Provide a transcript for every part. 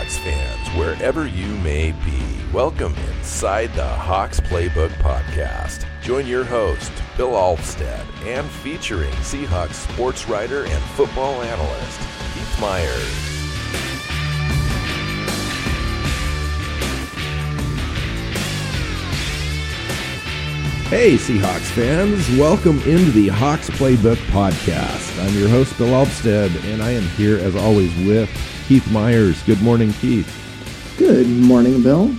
Seahawks fans, wherever you may be. Welcome inside the Hawks Playbook Podcast. Join your host, Bill Alvstad, and featuring Seahawks sports writer and football analyst, Keith Myers. Hey, Seahawks fans, welcome into the Hawks Playbook Podcast. I'm your host, Bill Alvstad, and I am here as always with Keith Myers. Good morning, Keith. Good morning, Bill.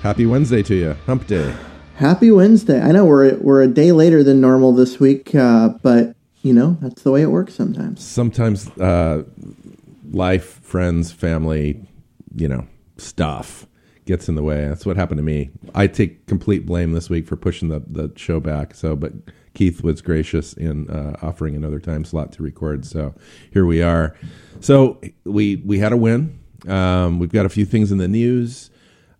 Happy Wednesday to you, Hump Day. Happy Wednesday. I know we're we're a day later than normal this week, uh, but you know that's the way it works sometimes. Sometimes uh, life, friends, family, you know, stuff gets in the way. That's what happened to me. I take complete blame this week for pushing the, the show back. So, but Keith was gracious in uh, offering another time slot to record. So here we are. So we we had a win. Um, we've got a few things in the news.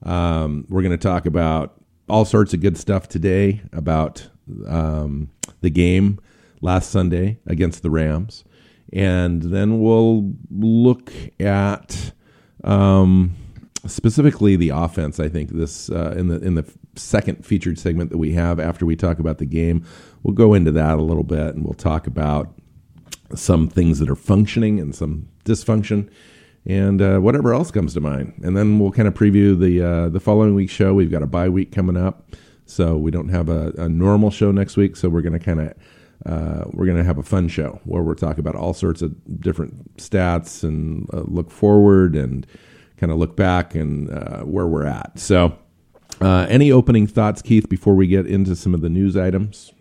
Um, we're going to talk about all sorts of good stuff today about um, the game last Sunday against the Rams, and then we'll look at. Um, specifically the offense. I think this uh, in the in the second featured segment that we have after we talk about the game, we'll go into that a little bit and we'll talk about some things that are functioning and some dysfunction. And uh, whatever else comes to mind, and then we'll kind of preview the uh, the following week's show. We've got a bye week coming up, so we don't have a, a normal show next week. So we're going to kind of uh, we're going to have a fun show where we're talking about all sorts of different stats and uh, look forward and kind of look back and uh, where we're at. So, uh, any opening thoughts, Keith, before we get into some of the news items?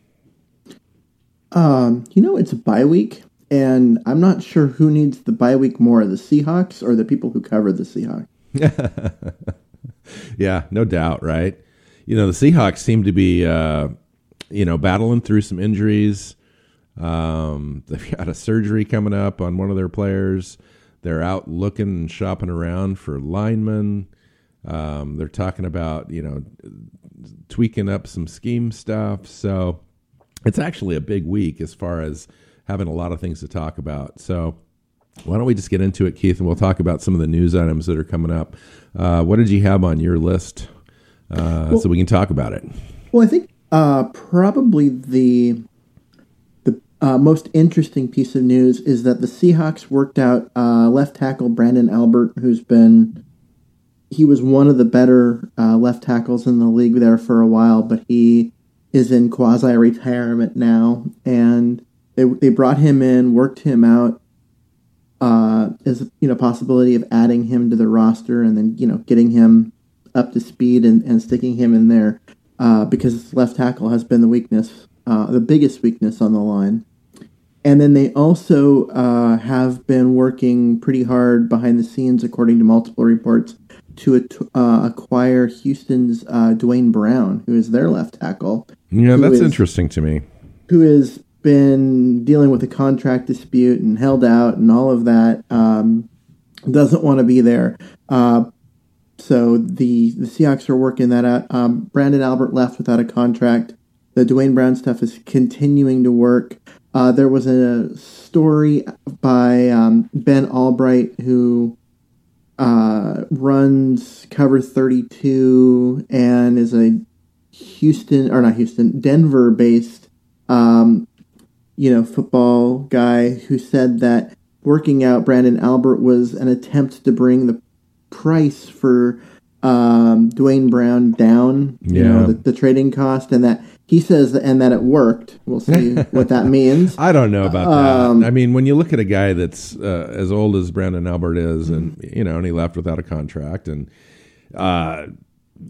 Um, you know, it's a bye week, and I'm not sure who needs the bye week more, the Seahawks or the people who cover the Seahawks. yeah, no doubt, right? You know, the Seahawks seem to be, uh, you know, battling through some injuries. Um, they've got a surgery coming up on one of their players. They're out looking and shopping around for linemen. Um, they're talking about you know tweaking up some scheme stuff. So it's actually a big week as far as having a lot of things to talk about. So why don't we just get into it, Keith, and we'll talk about some of the news items that are coming up. Uh, what did you have on your list uh, well, so we can talk about it? Well, I think uh, probably the uh, most interesting piece of news is that the Seahawks worked out uh, left tackle Brandon Albert, who's been he was one of the better uh, left tackles in the league there for a while, but he is in quasi retirement now, and they they brought him in, worked him out. Uh, as you know, possibility of adding him to the roster and then you know getting him up to speed and, and sticking him in there uh, because left tackle has been the weakness, uh, the biggest weakness on the line. And then they also uh, have been working pretty hard behind the scenes, according to multiple reports, to uh, acquire Houston's uh, Duane Brown, who is their left tackle. Yeah, that's is, interesting to me. Who has been dealing with a contract dispute and held out and all of that. Um, doesn't want to be there. Uh, so the the Seahawks are working that out. Um, Branden Albert left without a contract. The Duane Brown stuff is continuing to work. Uh, there was a story by um, Ben Albright who uh, runs Cover 32 and is a Houston, or not Houston, Denver based, um, you know, football guy who said that working out Brandon Albert was an attempt to bring the price for um, Duane Brown down, you yeah. know, the, the trading cost, and that he says that, and that it worked. We'll see what that means. I don't know about um, that. I mean, when you look at a guy that's uh, as old as Brandon Albert is, and you know, and he left without a contract, and uh,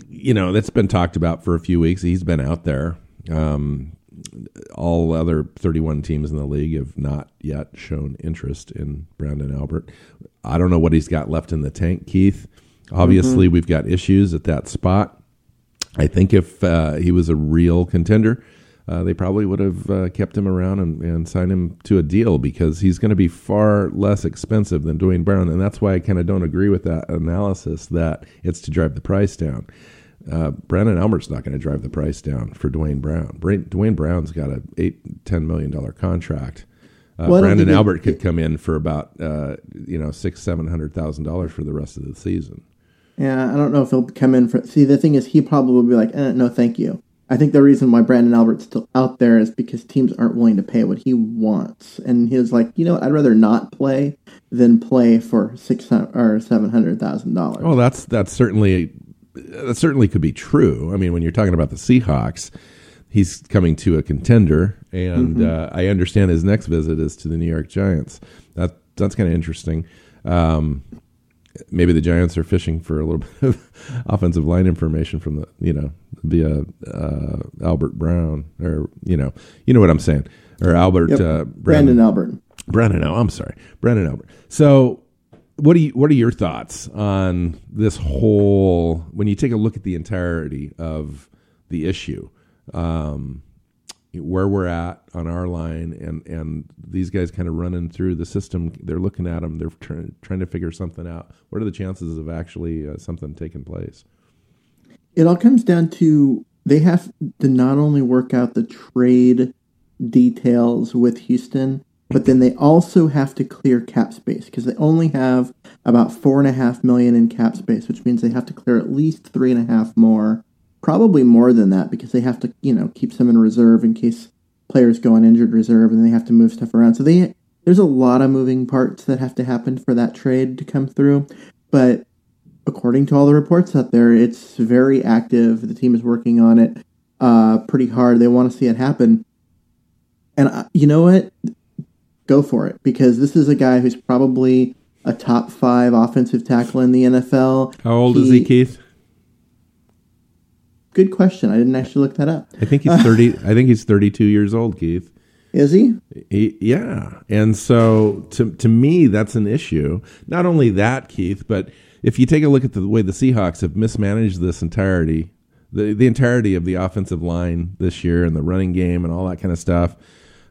you know, that's been talked about for a few weeks. He's been out there. Um, all other 31 teams in the league have not yet shown interest in Brandon Albert. I don't know what he's got left in the tank, Keith. Obviously, mm-hmm. we've got issues at that spot. I think if uh, he was a real contender, uh, they probably would have uh, kept him around and, and, signed him to a deal because he's going to be far less expensive than Duane Brown. And that's why I kind of don't agree with that analysis that it's to drive the price down. Uh, Branden Albert's not going to drive the price down for Duane Brown. Duane Brown's got a eight ten million dollar contract. Uh, Well, Brandon it- Albert could come in for about uh, you know six seven hundred thousand dollars for the rest of the season. Yeah, I don't know if he'll come in for. See, the thing is, he probably will be like, eh, "No, thank you." I think the reason why Brandon Albert's still out there is because teams aren't willing to pay what he wants, and he was like, "You know what? I'd rather not play than play for six or seven hundred thousand dollars." Oh, that's that's certainly that certainly could be true. I mean, when you're talking about the Seahawks, he's coming to a contender, and uh, I understand his next visit is to the New York Giants. That that's kind of interesting. Um, maybe the Giants are fishing for a little bit of offensive line information from the you know via uh, Albert Brown or you know you know what I'm saying or Albert Yep. uh, Brandon Albert. Brandon, oh, I'm sorry, Brandon Albert. So, what do you what are your thoughts on this whole? When you take a look at the entirety of the issue, um, where we're at on our line, and and these guys kind of running through the system, they're looking at them, they're trying trying to figure something out. What are the chances of actually uh, something taking place? It all comes down to they have to not only work out the trade details with Houston, but then they also have to clear cap space because they only have about four and a half million in cap space, which means they have to clear at least three and a half more, probably more than that because they have to, you know, keep some in reserve in case players go on injured reserve and they have to move stuff around. So they there's a lot of moving parts that have to happen for that trade to come through, but according to all the reports out there, it's very active. The team is working on it uh, pretty hard. They want to see it happen. And uh, you know what? Go for it because this is a guy who's probably a top five offensive tackle in the NFL. How old is he, Keith? Good question. I didn't actually look that up. I think he's thirty. I think he's thirty-two years old, Keith. Is he? He- Yeah, and so to to me, that's an issue. Not only that, Keith, but if you take a look at the way the Seahawks have mismanaged this entirety, the the entirety of the offensive line this year and the running game and all that kind of stuff,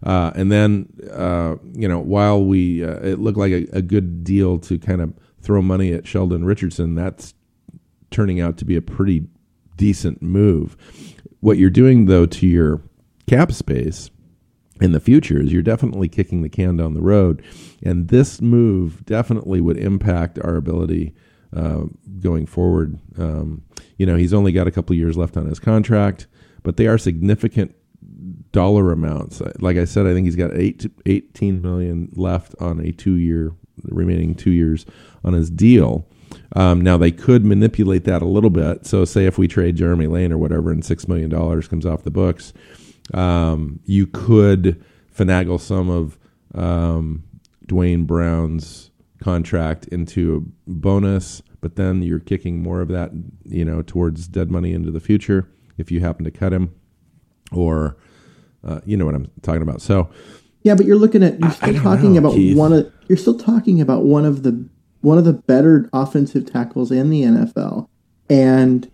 uh, and then uh, you know while we uh, it looked like a, a good deal to kind of throw money at Sheldon Richardson, that's turning out to be a pretty decent move. What you're doing though to your cap space in the future is you're definitely kicking the can down the road, and this move definitely would impact our ability uh, going forward. Um, you know, he's only got a couple years left on his contract, but they are significant dollar amounts. Like I said, I think he's got eight to 18 million left on a two year remaining two years on his deal. Um, now they could manipulate that a little bit. So say if we trade Jeremy Lane or whatever, and six million dollars comes off the books, um, you could finagle some of um, Duane Brown's contract into a bonus, but then you're kicking more of that, you know, towards dead money into the future if you happen to cut him, or uh, you know what I'm talking about. So Yeah, but you're looking at you're still talking know, about Keith. one of you're still talking about one of the one of the better offensive tackles in the NFL, and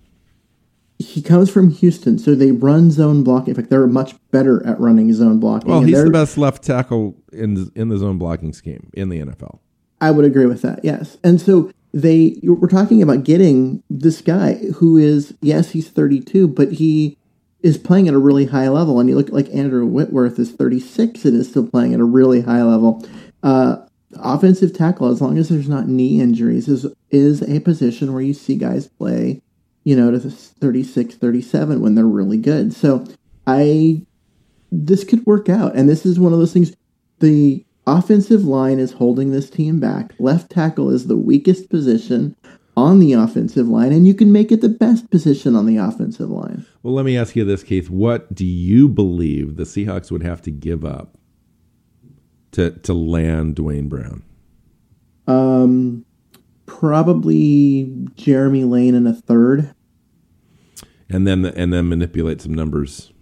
he comes from Houston, so they run zone blocking. In fact, they're much better at running zone blocking. well, he's the best left tackle in in the zone blocking scheme in the NFL. I would agree with that. Yes, and so they we're talking about getting this guy who is yes he's 32, but he is playing at a really high level. And you look like Andrew Whitworth is 36 and is still playing at a really high level. Uh, offensive tackle, as long as there's not knee injuries, is is a position where you see guys play, you know, to 36, 37 when they're really good. So I this could work out. And this is one of those things. The offensive line is holding this team back. Left tackle is the weakest position on the offensive line, and you can make it the best position on the offensive line. Well, let me ask you this, Keith. What do you believe the Seahawks would have to give up to to land Duane Brown? Um, probably Jeremy Lane in a third. And then and then manipulate some numbers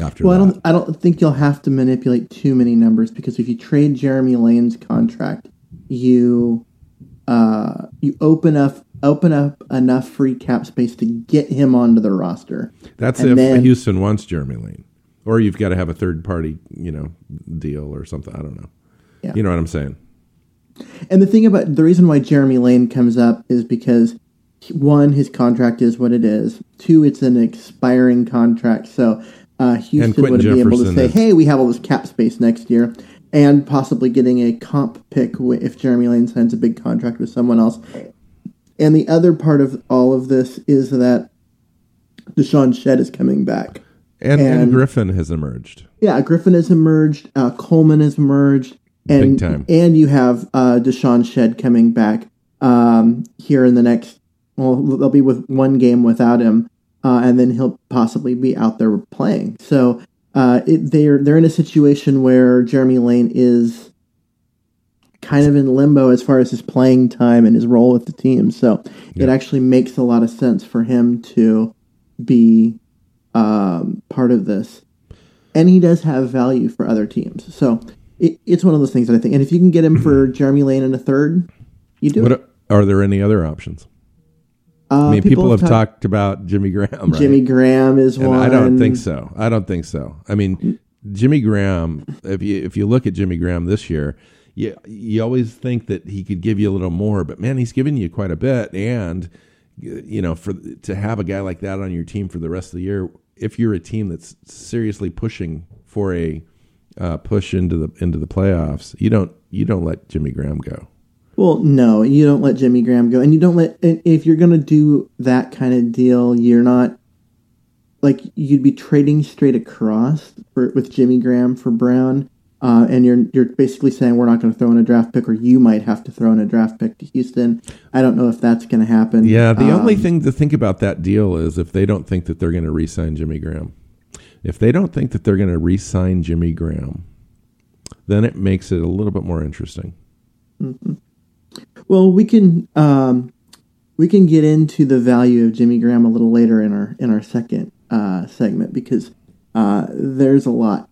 after Well, I that. don't. I don't think you'll have to manipulate too many numbers because if you trade Jeremy Lane's contract, you uh, you open up open up enough free cap space to get him onto the roster. That's and if then- Houston wants Jeremy Lane, or you've got to have a third party, you know, deal or something. I don't know. Yeah. You know what I'm saying? And the thing about the reason why Jeremy Lane comes up is because one, his contract is what it is. Two, it's an expiring contract, so uh, Houston would be able to say, is- "Hey, we have all this cap space next year." and possibly getting a comp pick if Jeremy Lane signs a big contract with someone else. And the other part of all of this is that DeShawn Shead is coming back. And, and, And- Griffin has emerged. Yeah, Griffin has emerged. Uh, Coleman has emerged, and Big time. and you have uh, DeShawn Shead coming back um, here in the next. Well, they'll be with one game without him, uh, and then he'll possibly be out there playing. So uh, it, they're they're in a situation where Jeremy Lane is kind of in limbo as far as his playing time and his role with the team. So it actually makes a lot of sense for him to be um, part of this and he does have value for other teams. So it, it's one of those things that I think. And if you can get him for Jeremy Lane in a third, you do. it. What are there any other options? Uh, I mean, people, have talked- talked about Jimmy Graham. Right? Jimmy Graham is And one. I don't think so. I don't think so. I mean, Jimmy Graham. If you if you look at Jimmy Graham this year, you you always think that he could give you a little more, but man, he's given you quite a bit. And you know, for to have a guy like that on your team for the rest of the year, if you're a team that's seriously pushing for a uh, push into the into the playoffs, you don't you don't let Jimmy Graham go. Well, no, you don't let Jimmy Graham go, and you don't let. If you're going to do that kind of deal, you're not like you'd be trading straight across for, with Jimmy Graham for Brown, uh, and you're you're basically saying we're not going to throw in a draft pick, or you might have to throw in a draft pick to Houston. I don't know if that's going to happen. Yeah, the only Um, thing to think about that deal is if they don't think that they're going to re-sign Jimmy Graham. If they don't think that they're going to re-sign Jimmy Graham, then it makes it a little bit more interesting. Well, we can um, we can get into the value of Jimmy Graham a little later in our in our second uh, segment because uh, there's a lot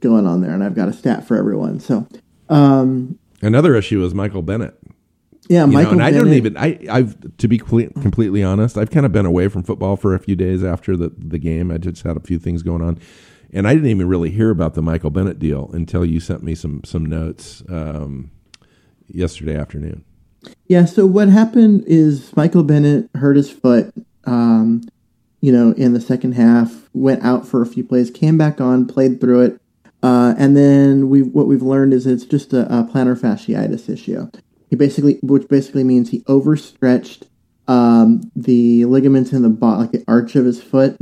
going on there, and I've got a stat for everyone. So, um, Another issue is Michael Bennett. yeah, You know, Michael. and I don't even I I've to be completely honest, I've kind of been away from football for a few days after the the game. I just had a few things going on. And I didn't even really hear about the Michael Bennett deal until you sent me some some notes um, yesterday afternoon. Yeah. So what happened is Michael Bennett hurt his foot. Um, you know, in the second half, went out for a few plays, came back on, played through it, uh, and then we what we've learned is it's just a, a plantar fasciitis issue. He basically, which basically means he overstretched um, the ligaments in the bot, like the arch of his foot,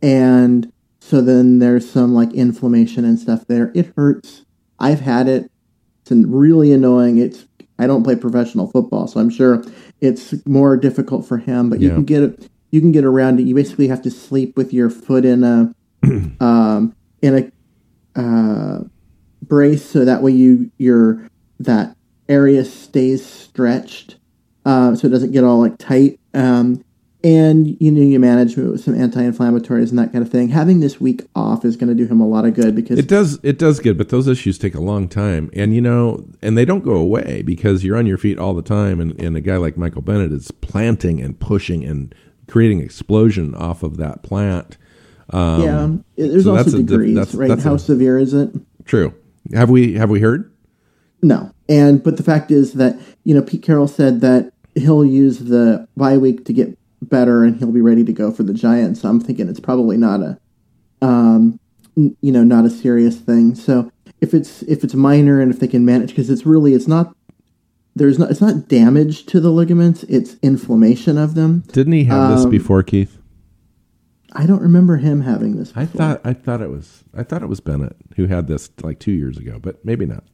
and so then there's some like inflammation and stuff there. It hurts. I've had it. It's really annoying. It's I don't play professional football, so I'm sure it's more difficult for him. But you can get it. You can get around it. You basically have to sleep with your foot in a um, in a uh, brace, so that way you your that area stays stretched, uh, so it doesn't get all like tight. Um, and you know you manage it with some anti-inflammatories and that kind of thing. Having this week off is going to do him a lot of good because It does it does good, but those issues take a long time, and you know, and they don't go away because you're on your feet all the time, and, and a guy like Michael Bennett is planting and pushing and creating explosion off of that plant. Um, yeah, there's so also diff- degrees, that's- right? that's How a- severe is it? True. Have we have we heard? No. And but the fact is that you know Pete Carroll said that he'll use the bye week to get better and he'll be ready to go for the Giants. So I'm thinking it's probably not a um n- you know not a serious thing. So if it's if it's minor and if they can manage because it's really it's not there's not it's not damage to the ligaments, it's inflammation of them. Didn't he have this Um, before, Keith? I don't remember him having this. I thought I thought it was I thought it was Bennett who had this like two years ago, but maybe not.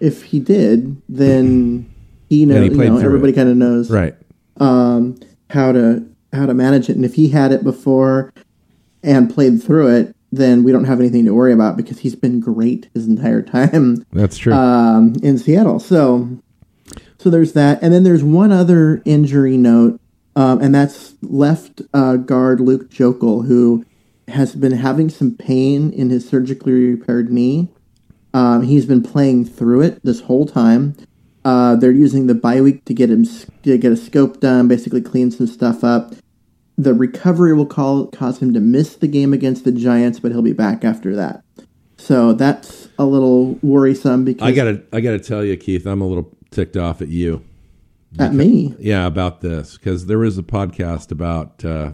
if he did, then he knows. He you know, everybody kind of knows. Right. um, how to how to manage it. And if he had it before and played through it, then we don't have anything to worry about because he's been great his entire time That's true. um, in Seattle. So so there's that, and then there's one other injury note, um, and that's left uh, guard Luke Joeckel, who has been having some pain in his surgically repaired knee. Um, he's been playing through it this whole time. Uh, they're using the bye week to get him to get a scope done, basically clean some stuff up. The recovery will call, cause him to miss the game against the Giants, but he'll be back after that. So that's a little worrisome because I gotta I gotta tell you, Keith, I'm a little ticked off at you. At me. Yeah, about this because there was a podcast about uh,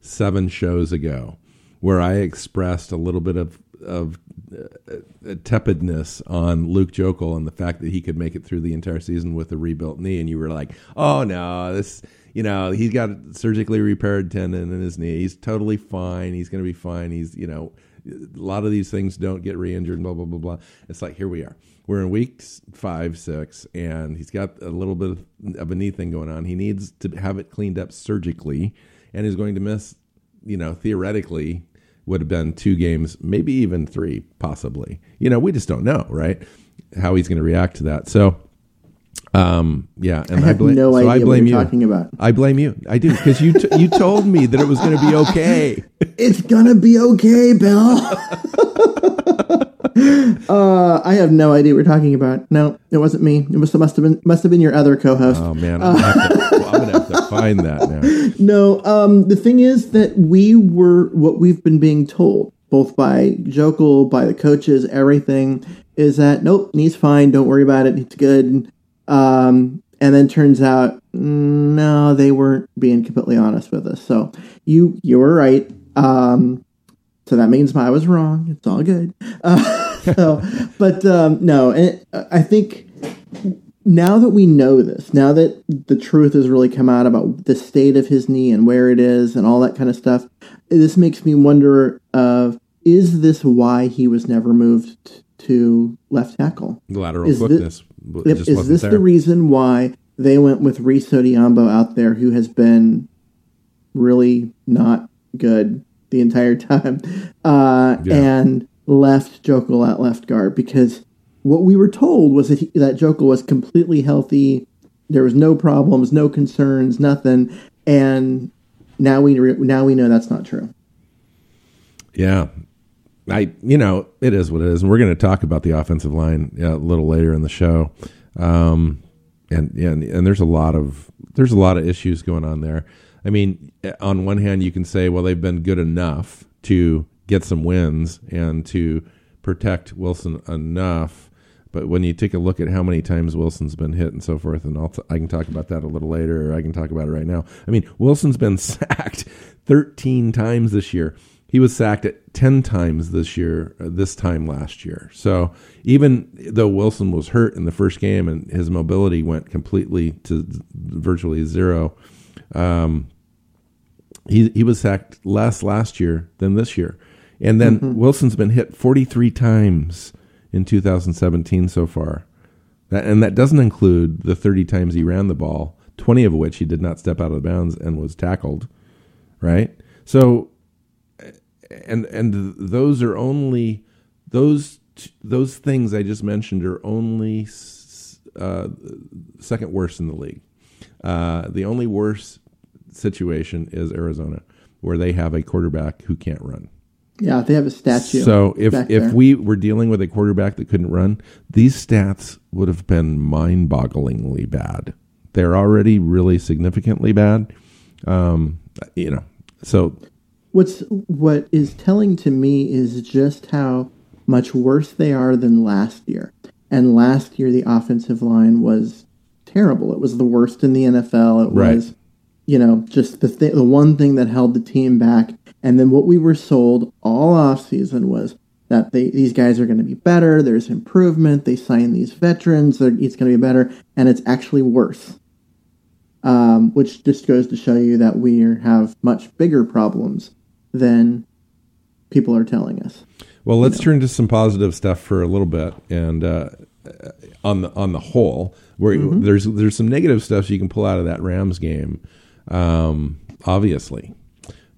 seven shows ago where I expressed a little bit of of uh, tepidness on Luke Joeckel and the fact that he could make it through the entire season with a rebuilt knee, and you were like, "Oh no, this." You know, he's got a surgically repaired tendon in his knee. He's totally fine. He's going to be fine. He's, you know, a lot of these things don't get re-injured. Blah blah blah blah. It's like here we are. We're in week five, six, and he's got a little bit of a knee thing going on. He needs to have it cleaned up surgically, and he's going to miss, you know, theoretically would have been two games, maybe even three, possibly. You know, we just don't know, right? How he's going to react to that. So, um, yeah, and I have I blame, no so idea I blame what you're you. talking about. I blame you. I do because you t- you told me that it was going to be okay. It's gonna be okay, Bill. uh, I have no idea what you're talking about. No, it wasn't me. It must, must have been must have been your other co-host. Oh man, I'm, uh, gonna, to, well, I'm gonna have to find that now. No, um, the thing is that we were what we've been being told, both by Joeckel, by the coaches, everything is that nope, knee's fine. Don't worry about it. It's good. Um, and then turns out no, they weren't being completely honest with us. So you you were right. Um, so that means I was wrong. It's all good. Uh, so, but um, no, and I think now that we know this, now that the truth has really come out about the state of his knee and where it is and all that kind of stuff, this makes me wonder of is this why he was never moved to left tackle? Lateral is quickness. Is this there. the reason why they went with Rees Odhiambo out there, who has been really not good the entire time, uh, yeah. and left Joeckel at left guard because what we were told was that he, that Joeckel was completely healthy. There was no problems, no concerns, nothing, and now we re- now we know that's not true. Yeah, I you know it is what it is, and we're going to talk about the offensive line a little later in the show. Um, and, and and there's a lot of there's a lot of issues going on there. I mean, on one hand, you can say, well, they've been good enough to get some wins and to protect Wilson enough. But when you take a look at how many times Wilson's been hit and so forth, and I'll t- I can talk about that a little later, or I can talk about it right now. I mean, Wilson's been sacked 13 times this year. He was sacked at 10 times this year, uh, this time last year. So even though Wilson was hurt in the first game and his mobility went completely to virtually zero, um, he he was sacked less last year than this year, and then mm-hmm. Wilson's been hit 43 times in 2017 so far, that, and that doesn't include the 30 times he ran the ball, 20 of which he did not step out of the bounds and was tackled, right? So, and and those are only those those things I just mentioned are only uh, second worst in the league. Uh, the only worst situation is Arizona, where they have a quarterback who can't run. Yeah, they have a statue. So if if there. we were dealing with a quarterback that couldn't run, these stats would have been mind-bogglingly bad. They're already really significantly bad. Um, you know, so what's what is telling to me is just how much worse they are than last year. And last year, the offensive line was terrible. It was the worst in the NFL. It right. was you know, just the th- the one thing that held the team back. And then what we were sold all off season was that they, these guys are going to be better. There's improvement. They sign these veterans. It's going to be better, and it's actually worse. Um, which just goes to show you that we have much bigger problems than people are telling us. Well, let's you know. turn to some positive stuff for a little bit, and uh, on the on the whole, where mm-hmm. there's there's some negative stuff you can pull out of that Rams game um, obviously,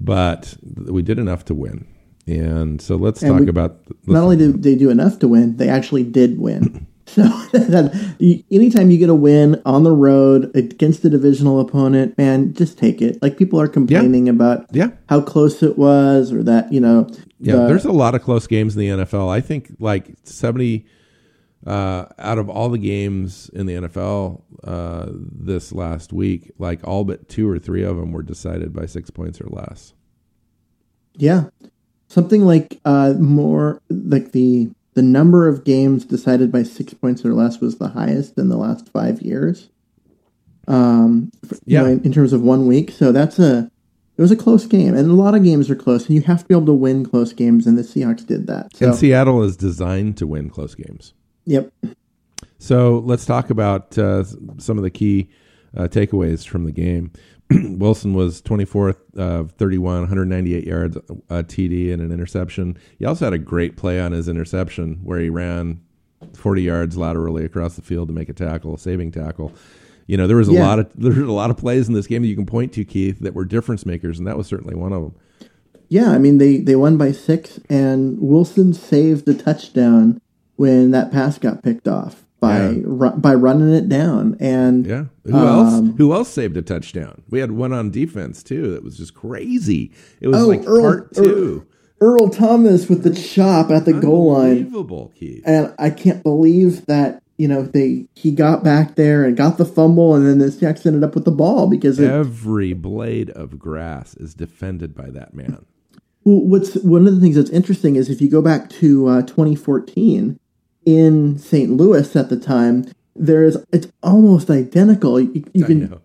but we did enough to win. And so let's and talk we, about. Let's not only did they do enough to win, they actually did win. so anytime you get a win on the road against a divisional opponent, man, just take it. Like people are complaining yeah. about yeah. how close it was, or that you know. Yeah, the, there's a lot of close games in the NFL. I think like seventy uh, out of all the games in the NFL uh, this last week, like all but two or three of them were decided by six points or less. Yeah, something like uh, more like the the number of games decided by six points or less was the highest in the last five years. Um, yeah, you know, in, in terms of one week, so that's a it was a close game, and a lot of games are close, and you have to be able to win close games, and the Seahawks did that. So, And Seattle is designed to win close games. yep, So let's talk about uh, some of the key uh, takeaways from the game. Wilson was 24th of 31, 198 yards, a TD, and an interception. He also had a great play on his interception where he ran 40 yards laterally across the field to make a tackle, a saving tackle. You know, there was a Yeah. lot of there was a lot of plays in this game that you can point to, Keith, that were difference makers, and that was certainly one of them. yeah. I mean, they they won by six, and Wilson saved the touchdown when that pass got picked off by Yeah. ru- by running it down, and Yeah. Who else? Um, Who else saved a touchdown? We had one on defense too. That was just crazy. It was Oh, like Earl- part two. Earl Thomas with the chop at the goal line. Unbelievable, Keith. and I can't believe that you know they he got back there and got the fumble, and then the Seahawks ended up with the ball because it, Every blade of grass is defended by that man. well, what's one of the things that's interesting is if you go back to uh, 2014 in St. Louis at the time, there is it's almost identical. You, you I can know.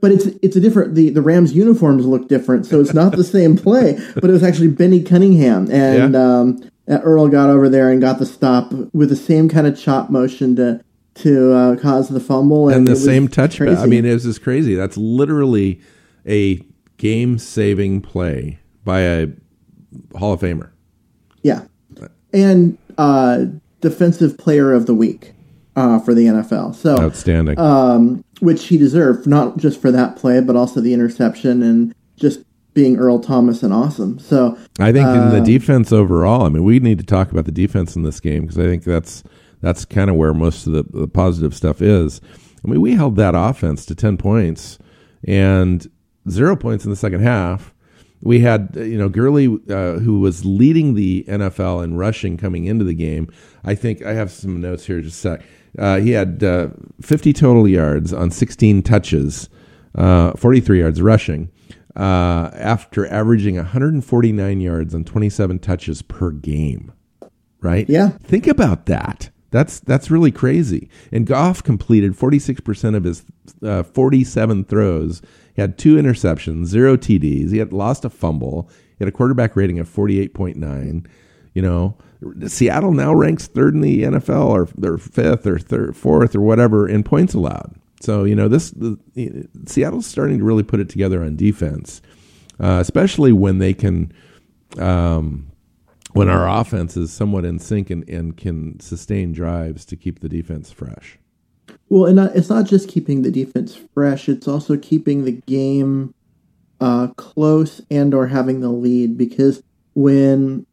but it's it's a different the the Rams uniforms look different, so it's not the same play. But it was actually Benny Cunningham, and Yeah. um, Earl got over there and got the stop with the same kind of chop motion to to uh, cause the fumble And it the same touchback. I mean, it was just crazy. That's literally a game saving play by a Hall of Famer. yeah, and uh, defensive player of the week uh, for the NFL. So Outstanding. um, which he deserved, not just for that play, but also the interception and just being Earl Thomas and awesome. So I think in uh, the defense overall, I mean, we need to talk about the defense in this game because I think that's that's kind of where most of the, the positive stuff is. I mean, we held that offense to ten points and zero points in the second half. We had you know Gurley, uh, who was leading the NFL in rushing coming into the game. I think I have some notes here. Just a sec. Uh, he had uh, 50 total yards on 16 touches, uh, 43 yards rushing uh, after averaging 149 yards on 27 touches per game. Right? Yeah. Think about that. That's that's really crazy. And Goff completed 46% of his uh, 47 throws. He had two interceptions, zero TDs. He had lost a fumble. He had a quarterback rating of 48.9. You know, Seattle now ranks third in the NFL, or they're fifth, or third, fourth, or whatever in points allowed. So you know, this the, Seattle's starting to really put it together on defense, uh, especially when they can, um, when our offense is somewhat in sync and, and can sustain drives to keep the defense fresh. Well, and it's not just keeping the defense fresh; it's also keeping the game uh, close and or having the lead. Because when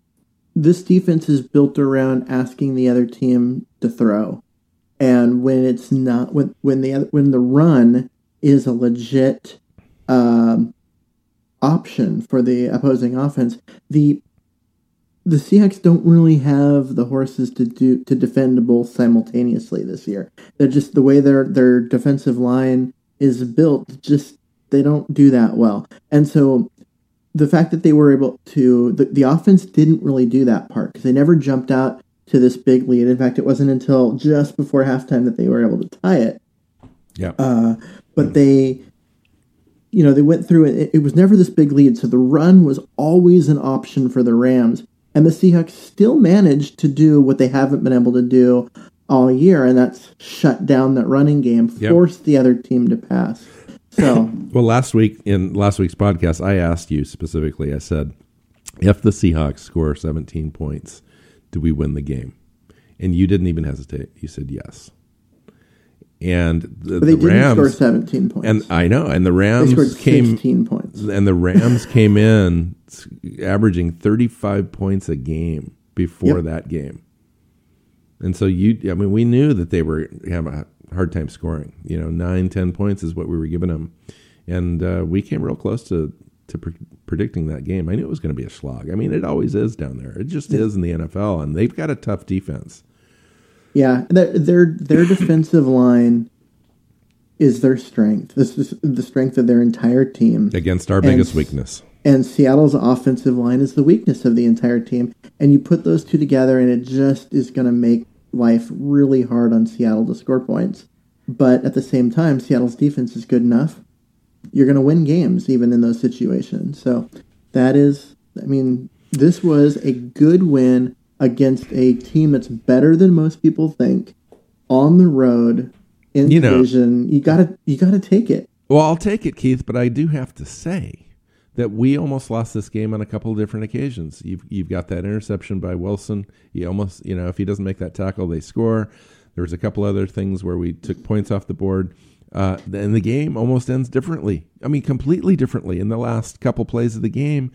this defense is built around asking the other team to throw, and when it's not when when the when the run is a legit um, option for the opposing offense, the the Seahawks don't really have the horses to do to defend both simultaneously this year. They're just the way their their defensive line is built. Just they don't do that well, and so the fact that they were able to the, the offense didn't really do that part because they never jumped out to this big lead. In fact, it wasn't until just before halftime that they were able to tie it. Yeah. Uh, but they, you know, they went through it. It was never this big lead, so the run was always an option for the Rams, and the Seahawks still managed to do what they haven't been able to do all year, and that's shut down that running game, Yep. force the other team to pass. So, Well, last week in last week's podcast, I asked you specifically. I said, if the Seahawks score 17 points, do we win the game? And you didn't even hesitate. You said yes. And the, but they the didn't Rams score seventeen points. and I know, and the they Rams scored came sixteen points. and the Rams came in averaging 35 points a game before Yep. that game. And so you, I mean, we knew that they were having a hard time scoring. You know, nine, ten points is what we were giving them, and uh, we came real close to to pre- predicting that game. I knew it was going to be a slog. I mean, it always is down there. It just is in the NFL, and they've got a tough defense. Yeah, their their, their defensive line is their strength. This is the strength of their entire team. Against our And- biggest weakness. And Seattle's offensive line is the weakness of the entire team. And you put those two together, and it just is going to make life really hard on Seattle to score points. But at the same time, Seattle's defense is good enough you're going to win games even in those situations. So that is, I mean, this was a good win against a team that's better than most people think on the road in You know- division. You gotta you gotta take it. Well, I'll take it, Keith, but I do have to say that we almost lost this game on a couple of different occasions. You've you've got that interception by Wilson. He almost, you know, if he doesn't make that tackle, they score. There was a couple other things where we took points off the board. Uh, and the game almost ends differently. I mean, completely differently. In the last couple plays of the game,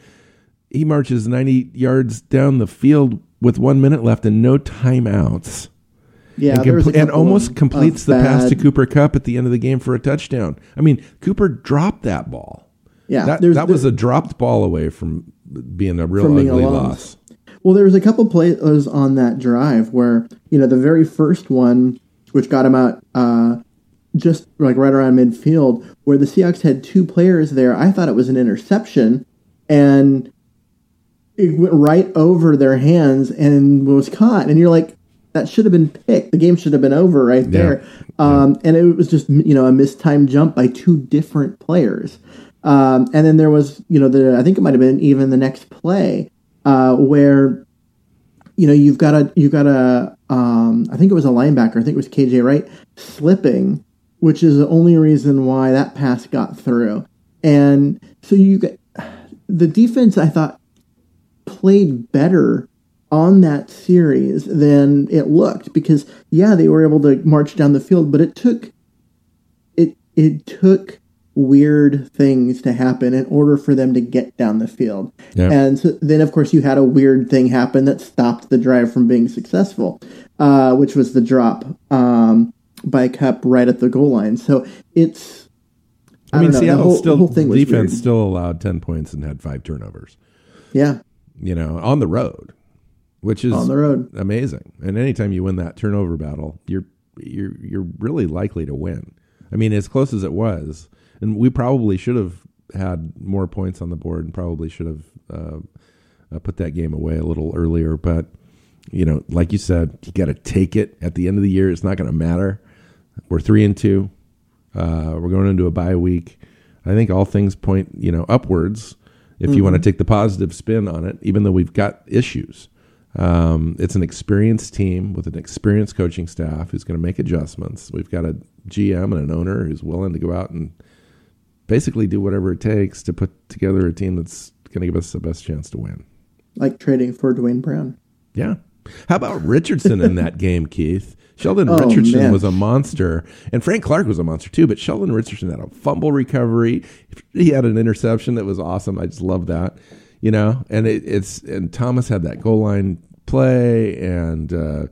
he marches 90 yards down the field with one minute left and no timeouts Yeah, and, there was a comple- and almost of- completes of the pass to Cooper Kupp at the end of the game for a touchdown. I mean, Cooper dropped that ball. Yeah, that, that was a dropped ball away from being a real From being a ugly loss. loss. Well, there was a couple plays on that drive where you know the very first one, which got him out uh, just like right around midfield, where the Seahawks had two players there. I thought it was an interception, and it went right over their hands and was caught. And you're like, that should have been picked. The game should have been over right there. Um, And it was just you know a mistimed jump by two different players. Um, and then there was you know the I think it might have been even the next play uh, where you know you've got a you've got a um, I think it was a linebacker I think it was KJ Wright slipping, which is the only reason why that pass got through. And so you get the defense I thought played better on that series than it looked because yeah they were able to march down the field but it took it it took weird things to happen in order for them to get down the field Yeah. and so then of course you had a weird thing happen that stopped the drive from being successful uh, which was the drop um, by Kupp right at the goal line so it's I, mean, know, the Seattle whole- still whole defense still allowed ten points and had five turnovers. yeah You know, on the road, which is on the road amazing. And anytime you win that turnover battle, you're you're you're really likely to win. I mean, as close as it was, and we probably should have had more points on the board, and probably should have uh, uh, put that game away a little earlier. But you know, like you said, you got to take it at the end of the year. It's not going to matter. We're three and two. Uh, we're going into a bye week. I think all things point, you know, upwards. If you want to take the positive spin on it, even though we've got issues, um, it's an experienced team with an experienced coaching staff who's going to make adjustments. We've got a GM and an owner who's willing to go out and basically do whatever it takes to put together a team that's going to give us the best chance to win. like trading for Duane Brown Yeah. How about Richardson in that game, Keith? Sheldon Oh, Richardson man. was a monster, and Frank Clark was a monster too. But Sheldon Richardson had a fumble recovery. He had an interception that was awesome. I just love that, you know. And it, it's and Thomas had that goal line play, and uh,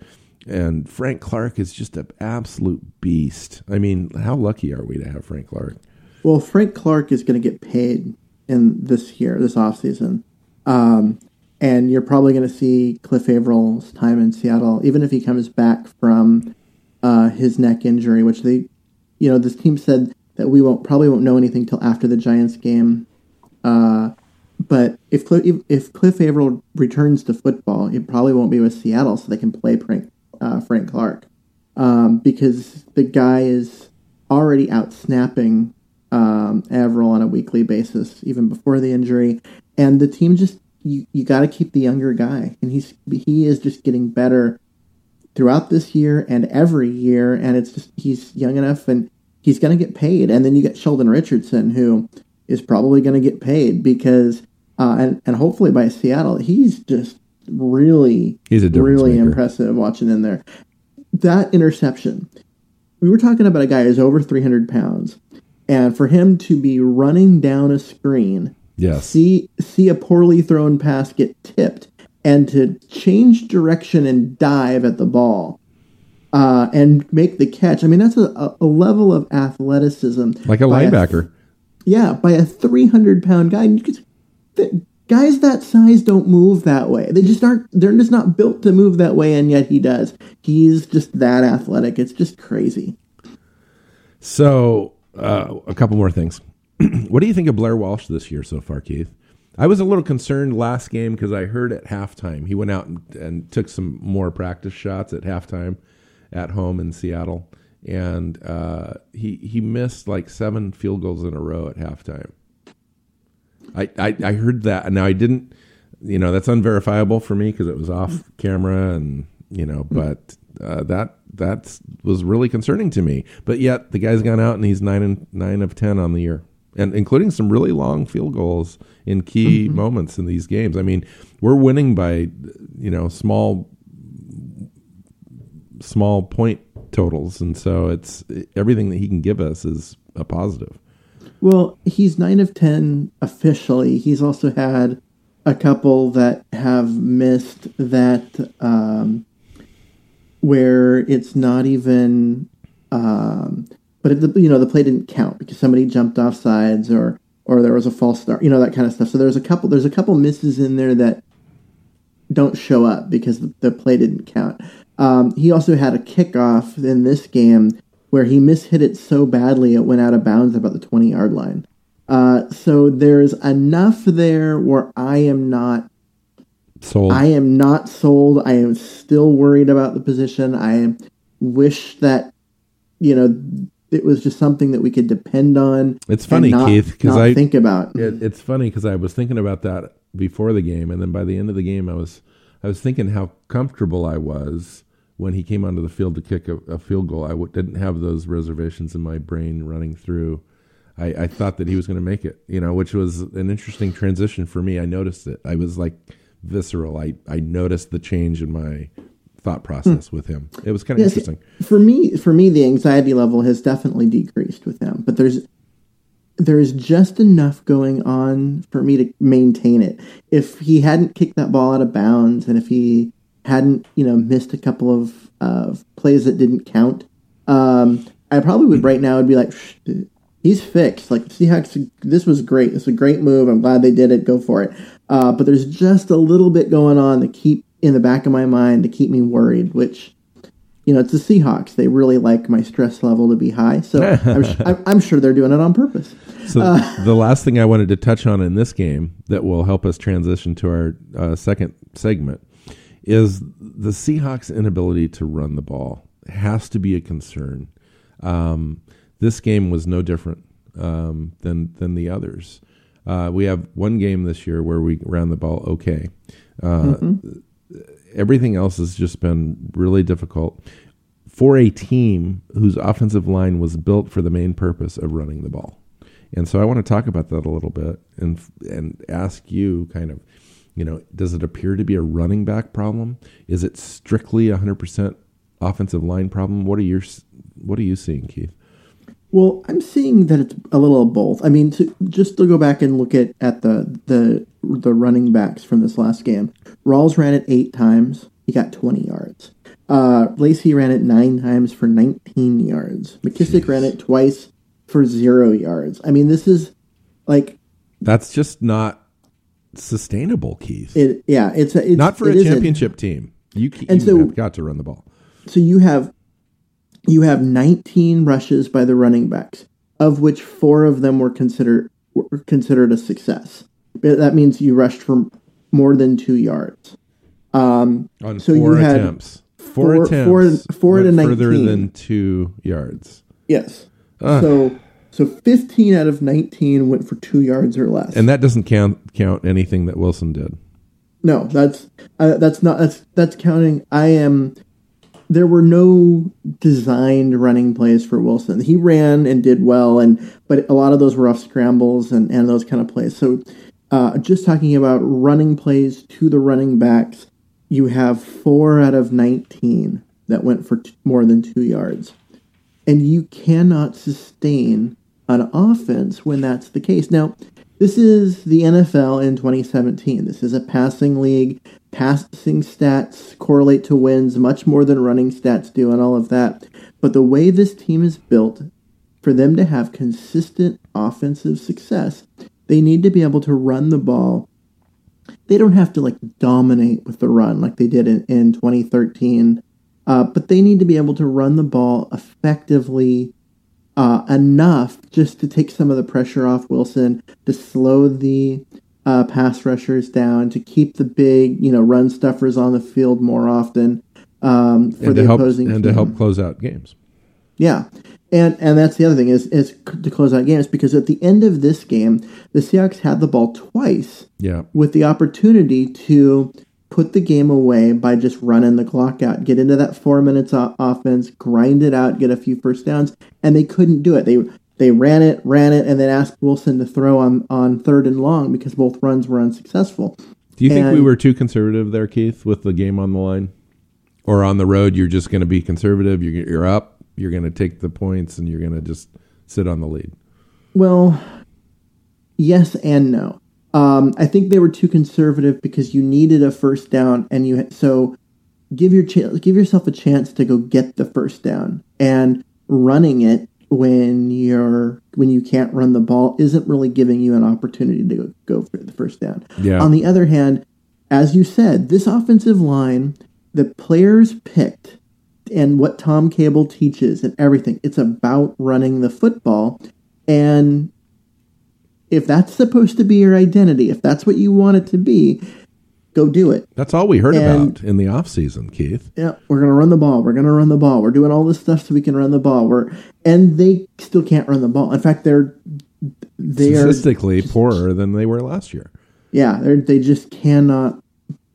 and Frank Clark is just an absolute beast. I mean, how lucky are we to have Frank Clark? Well, Frank Clark is going to get paid in this year, this offseason. Um, and you're probably going to see Cliff Avril's time in Seattle, even if he comes back from uh, his neck injury, which they, you know, this team said that we won't probably won't know anything till after the Giants game. Uh, but if Cliff, if, if Cliff Avril returns to football, it probably won't be with Seattle, so they can play Frank uh, Frank Clark um, because the guy is already out snapping um, Avril on a weekly basis, even before the injury. And the team just you you got to keep the younger guy, and he's he is just getting better throughout this year and every year. And it's just he's young enough, and he's going to get paid. And then you get Sheldon Richardson, who is probably going to get paid because uh, and and hopefully by Seattle, he's just really He's a really maker. impressive watching in there. That interception, we were talking about a guy who's over 300 pounds, and for him to be running down a screen, Yes. see see a poorly thrown pass get tipped, and to change direction and dive at the ball, uh, and make the catch. I mean, that's a, a level of athleticism, Like a linebacker. yeah, by a 300 pound guy. And you could, the, guys that size don't move that way. They just aren't, they're just not built to move that way, and yet he does. He's just that athletic. It's just crazy. So, uh, a couple more things. what do you think of Blair Walsh this year so far, Keith? I was a little concerned last game because I heard at halftime he went out and, and took some more practice shots at halftime at home in Seattle, and uh, he he missed like seven field goals in a row at halftime. I, I, I heard that. Now I didn't, you know, that's unverifiable for me because it was off camera and you know, but uh, that that was really concerning to me. But yet the guy's gone out and he's nine and nine of ten on the year, and including some really long field goals in key mm-hmm. moments in these games. I mean, we're winning by you know small small point totals, and so it's everything that he can give us is a positive. Well, he's nine of ten officially. He's also had a couple that have missed that um, where it's not even. Um, but the you know the play didn't count because somebody jumped off sides or or there was a false start, you know that kind of stuff. So there's a couple there's a couple misses in there that don't show up because the, the play didn't count. Um, he also had a kickoff in this game where he mishit it so badly it went out of bounds about the 20 yard line. Uh, so there's enough there where I am not sold. I am not sold. I am still worried about the position. I wish that you know it was just something that we could depend on. It's funny, not, Keith, because I think about it, it's funny because I was thinking about that before the game, and then by the end of the game, I was I was thinking how comfortable I was when he came onto the field to kick a, a field goal. I w- didn't have those reservations in my brain running through. I, I thought that he was going to make it, you know, which was an interesting transition for me. I noticed it. I was like visceral. I, I noticed the change in my thought process hmm. with him. It was kind of yes, interesting. For me, for me, the anxiety level has definitely decreased with him, but there's there is just enough going on for me to maintain it. If he hadn't kicked that ball out of bounds, and if he hadn't, you know, missed a couple of uh, plays that didn't count, um, I probably would right now would be like, he's fixed. Like Seahawks, this was great. It's a great move. I'm glad they did it. Go for it. Uh, but there's just a little bit going on to keep in the back of my mind to keep me worried, which you know, it's the Seahawks. They really like my stress level to be high, so I'm, I'm, sure they're doing it on purpose. So uh, the last thing I wanted to touch on in this game that will help us transition to our uh, second segment is the Seahawks' inability to run the ball has to be a concern. Um, this game was no different um, than than the others. Uh, we have one game this year where we ran the ball okay. Uh, mm-hmm. Everything else has just been really difficult for a team whose offensive line was built for the main purpose of running the ball. And so I want to talk about that a little bit and and ask you kind of you know, does it appear to be a running back problem? Is it strictly 100% offensive line problem? What are your what are you seeing, Keith? Well, I'm seeing that it's a little of both. I mean, to, just to go back and look at, at the the the running backs from this last game, Rawls ran it eight times. He got 20 yards. Uh, Lacy ran it nine times for 19 yards. McKissic Jeez. ran it twice for zero yards. I mean, this is like that's just not sustainable, Keith. It, yeah, it's, a, it's not for a championship team. You, you and so, got to run the ball. So you have you have 19 rushes by the running backs, of which four of them were considered were considered a success. That means you rushed for more than two yards. Um, On so four you had attempts. Four, four attempts. Four, four to 19. Further than two yards. Yes. So so 15 out of 19 went for two yards or less. And that doesn't count count anything that Wilson did. No, that's uh, that's not that's that's counting. I am. There were no designed running plays for Wilson. He ran and did well, and but a lot of those were off scrambles and and those kind of plays. So, uh, just talking about running plays to the running backs, you have four out of 19 that went for t- more than two yards, and you cannot sustain an offense when that's the case. Now, this is the NFL in 2017. This is a passing league. Passing stats correlate to wins much more than running stats do, and all of that. But the way this team is built, for them to have consistent offensive success, they need to be able to run the ball. They don't have to like dominate with the run like they did in, in 2013, uh, but they need to be able to run the ball effectively uh, enough just to take some of the pressure off Wilson, to slow the uh, pass rushers down, to keep the big, you know, run stuffers on the field more often um, for and the help, opposing and team. to help close out games. Yeah. And and that's the other thing is is to close out games because at the end of this game, the Seahawks had the ball twice Yeah. with the opportunity to put the game away by just running the clock out, get into that four minutes o- offense, grind it out, get a few first downs, and they couldn't do it. They they ran it, ran it, and then asked Wilson to throw on on third and long because both runs were unsuccessful. Do you think we were too conservative there, Keith, with the game on the line? Or on the road, you're just going to be conservative. You're, you're up. You're going to take the points, and you're going to just sit on the lead. Well, yes and no. Um, I think they were too conservative because you needed a first down, and you so give your ch- give yourself a chance to go get the first down. And running it when you're when you can't run the ball isn't really giving you an opportunity to go, for the first down. Yeah. On the other hand, as you said, this offensive line, the players picked and what Tom Cable teaches and everything, it's about running the football. And if that's supposed to be your identity, if that's what you want it to be, go do it. That's all we heard And- about in the off season, Keith. Yeah, we're gonna run the ball. We're gonna run the ball. We're doing all this stuff so we can run the ball. We're and they still can't run the ball. In fact, they're they are Statistically poorer than they were last year. yeah they they just cannot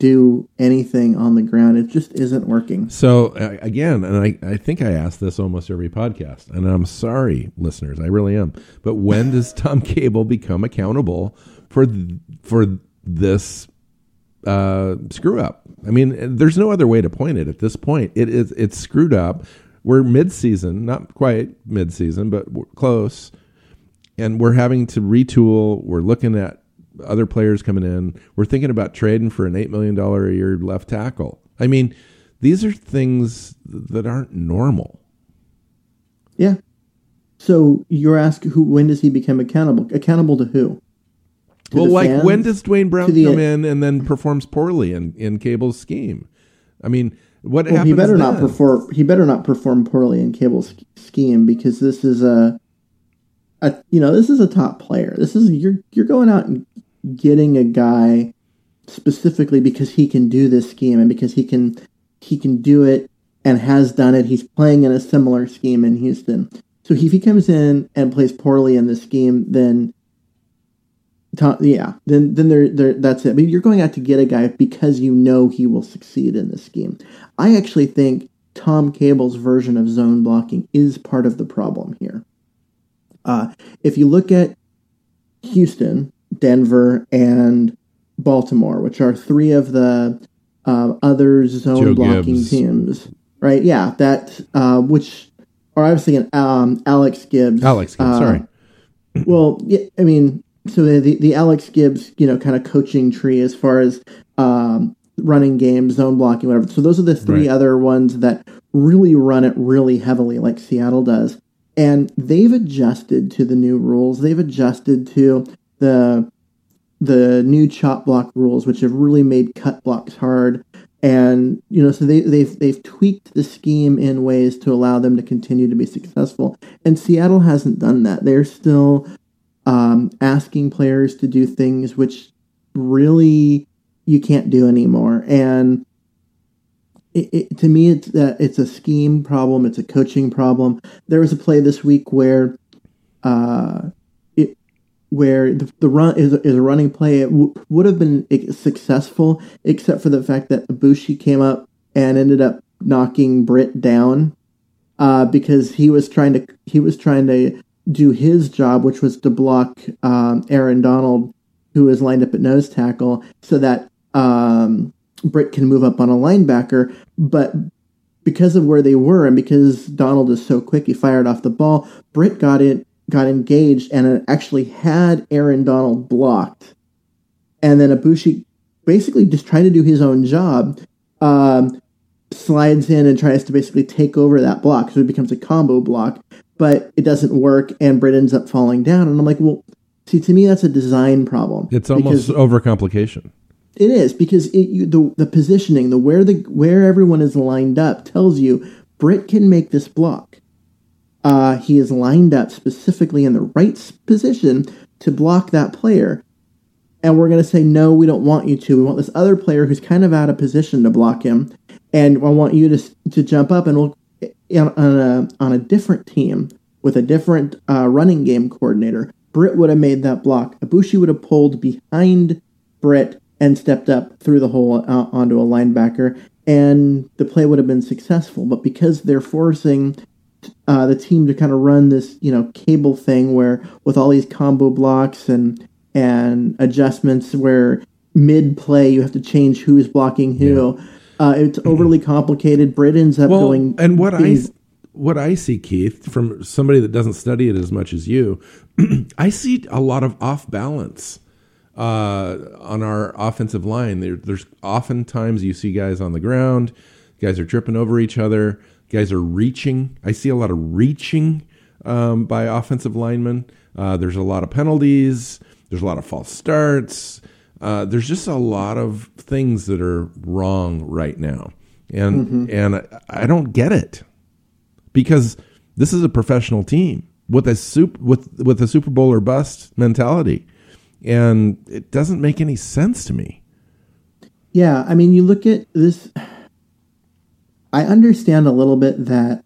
do anything on the ground. It just isn't working. So uh, again, and I, I think I ask this almost every podcast, and I'm sorry, listeners, I really am. But when does Tom Cable become accountable for th- for this uh, screw up? I mean, there's no other way to point it at this point. It is it's screwed up. We're mid season, not quite mid season, but we're close, and we're having to retool. We're looking at other players coming in. We're thinking about trading for an eight million dollar a year left tackle. I mean, these are things that aren't normal. Yeah. So you're asking who? When does he become accountable? Accountable to who? To well, like fans? when does Duane Brown come in and then performs poorly in in Cable's scheme? I mean, what Well, happens? he better not perform. He better not perform poorly in Cable's scheme because this is a, a you know, this is a top player. This is you're you're going out and getting a guy specifically because he can do this scheme and because he can he can do it and has done it. He's playing in a similar scheme in Houston. So if he comes in and plays poorly in this scheme, then yeah, then then there, there that's it. But you're going out to get a guy because you know he will succeed in this scheme. I actually think Tom Cable's version of zone blocking is part of the problem here. Uh, if you look at Houston, Denver, and Baltimore, which are three of the uh, other zone Joe blocking Gibbs. teams, right? Yeah, that uh, which, or I was thinking um, Alex Gibbs. Alex, Gibbs, uh, sorry. well, yeah, I mean, so the, the Alex Gibbs, you know, kind of coaching tree as far as um, running games, zone blocking, whatever. So those are the three Right. other ones that really run it really heavily, like Seattle does, and they've adjusted to the new rules. They've adjusted to the the new chop block rules, which have really made cut blocks hard. And you know, so they, they've they've tweaked the scheme in ways to allow them to continue to be successful. And Seattle hasn't done that. They're still um, asking players to do things which really you can't do anymore. And it, it, to me, it's a, it's a scheme problem. It's a coaching problem. There was a play this week where, uh, where the, the run is, is a running play. It w- would have been successful, except for the fact that Aboushi came up and ended up knocking Britt down uh, because he was trying to he was trying to do his job, which was to block um, Aaron Donald, who is lined up at nose tackle, so that um, Britt can move up on a linebacker. But because of where they were, and because Donald is so quick, he fired off the ball. Britt got it, got engaged, and actually had Aaron Donald blocked. And then Aboushi basically just trying to do his own job. Um, slides in and tries to basically take over that block, so it becomes a combo block, but it doesn't work, and Britt ends up falling down. And I'm like, well, see, to me, that's a design problem. It's almost overcomplication. it is because it, you, the the positioning, the where the where everyone is lined up, tells you Britt can make this block. Uh, he is lined up specifically in the right position to block that player. And we're going to say, no, we don't want you to. We want this other player who's kind of out of position to block him. And I want you to, to jump up. And we'll, on, on a on a different team with a different uh, running game coordinator, Britt would have made that block. Aboushi would have pulled behind Britt and stepped up through the hole uh, onto a linebacker, and the play would have been successful. But because they're forcing uh, the team to kind of run this, you know, Cable thing where with all these combo blocks and and adjustments where mid play you have to change who's blocking who. Yeah. Uh, it's overly complicated. Britt ends up well, going. And what being, I what I see, Keith, from somebody that doesn't study it as much as you, I see a lot of off balance uh, on our offensive line. There, there's oftentimes you see guys on the ground, guys are tripping over each other, guys are reaching. I see a lot of reaching um, by offensive linemen. Uh, there's a lot of penalties. There's a lot of false starts. Uh, there's just a lot of things that are wrong right now, and mm-hmm. and I, I don't get it because this is a professional team with a soup with with a Super Bowl or bust mentality, and it doesn't make any sense to me. Yeah, I mean, you look at this. I understand a little bit that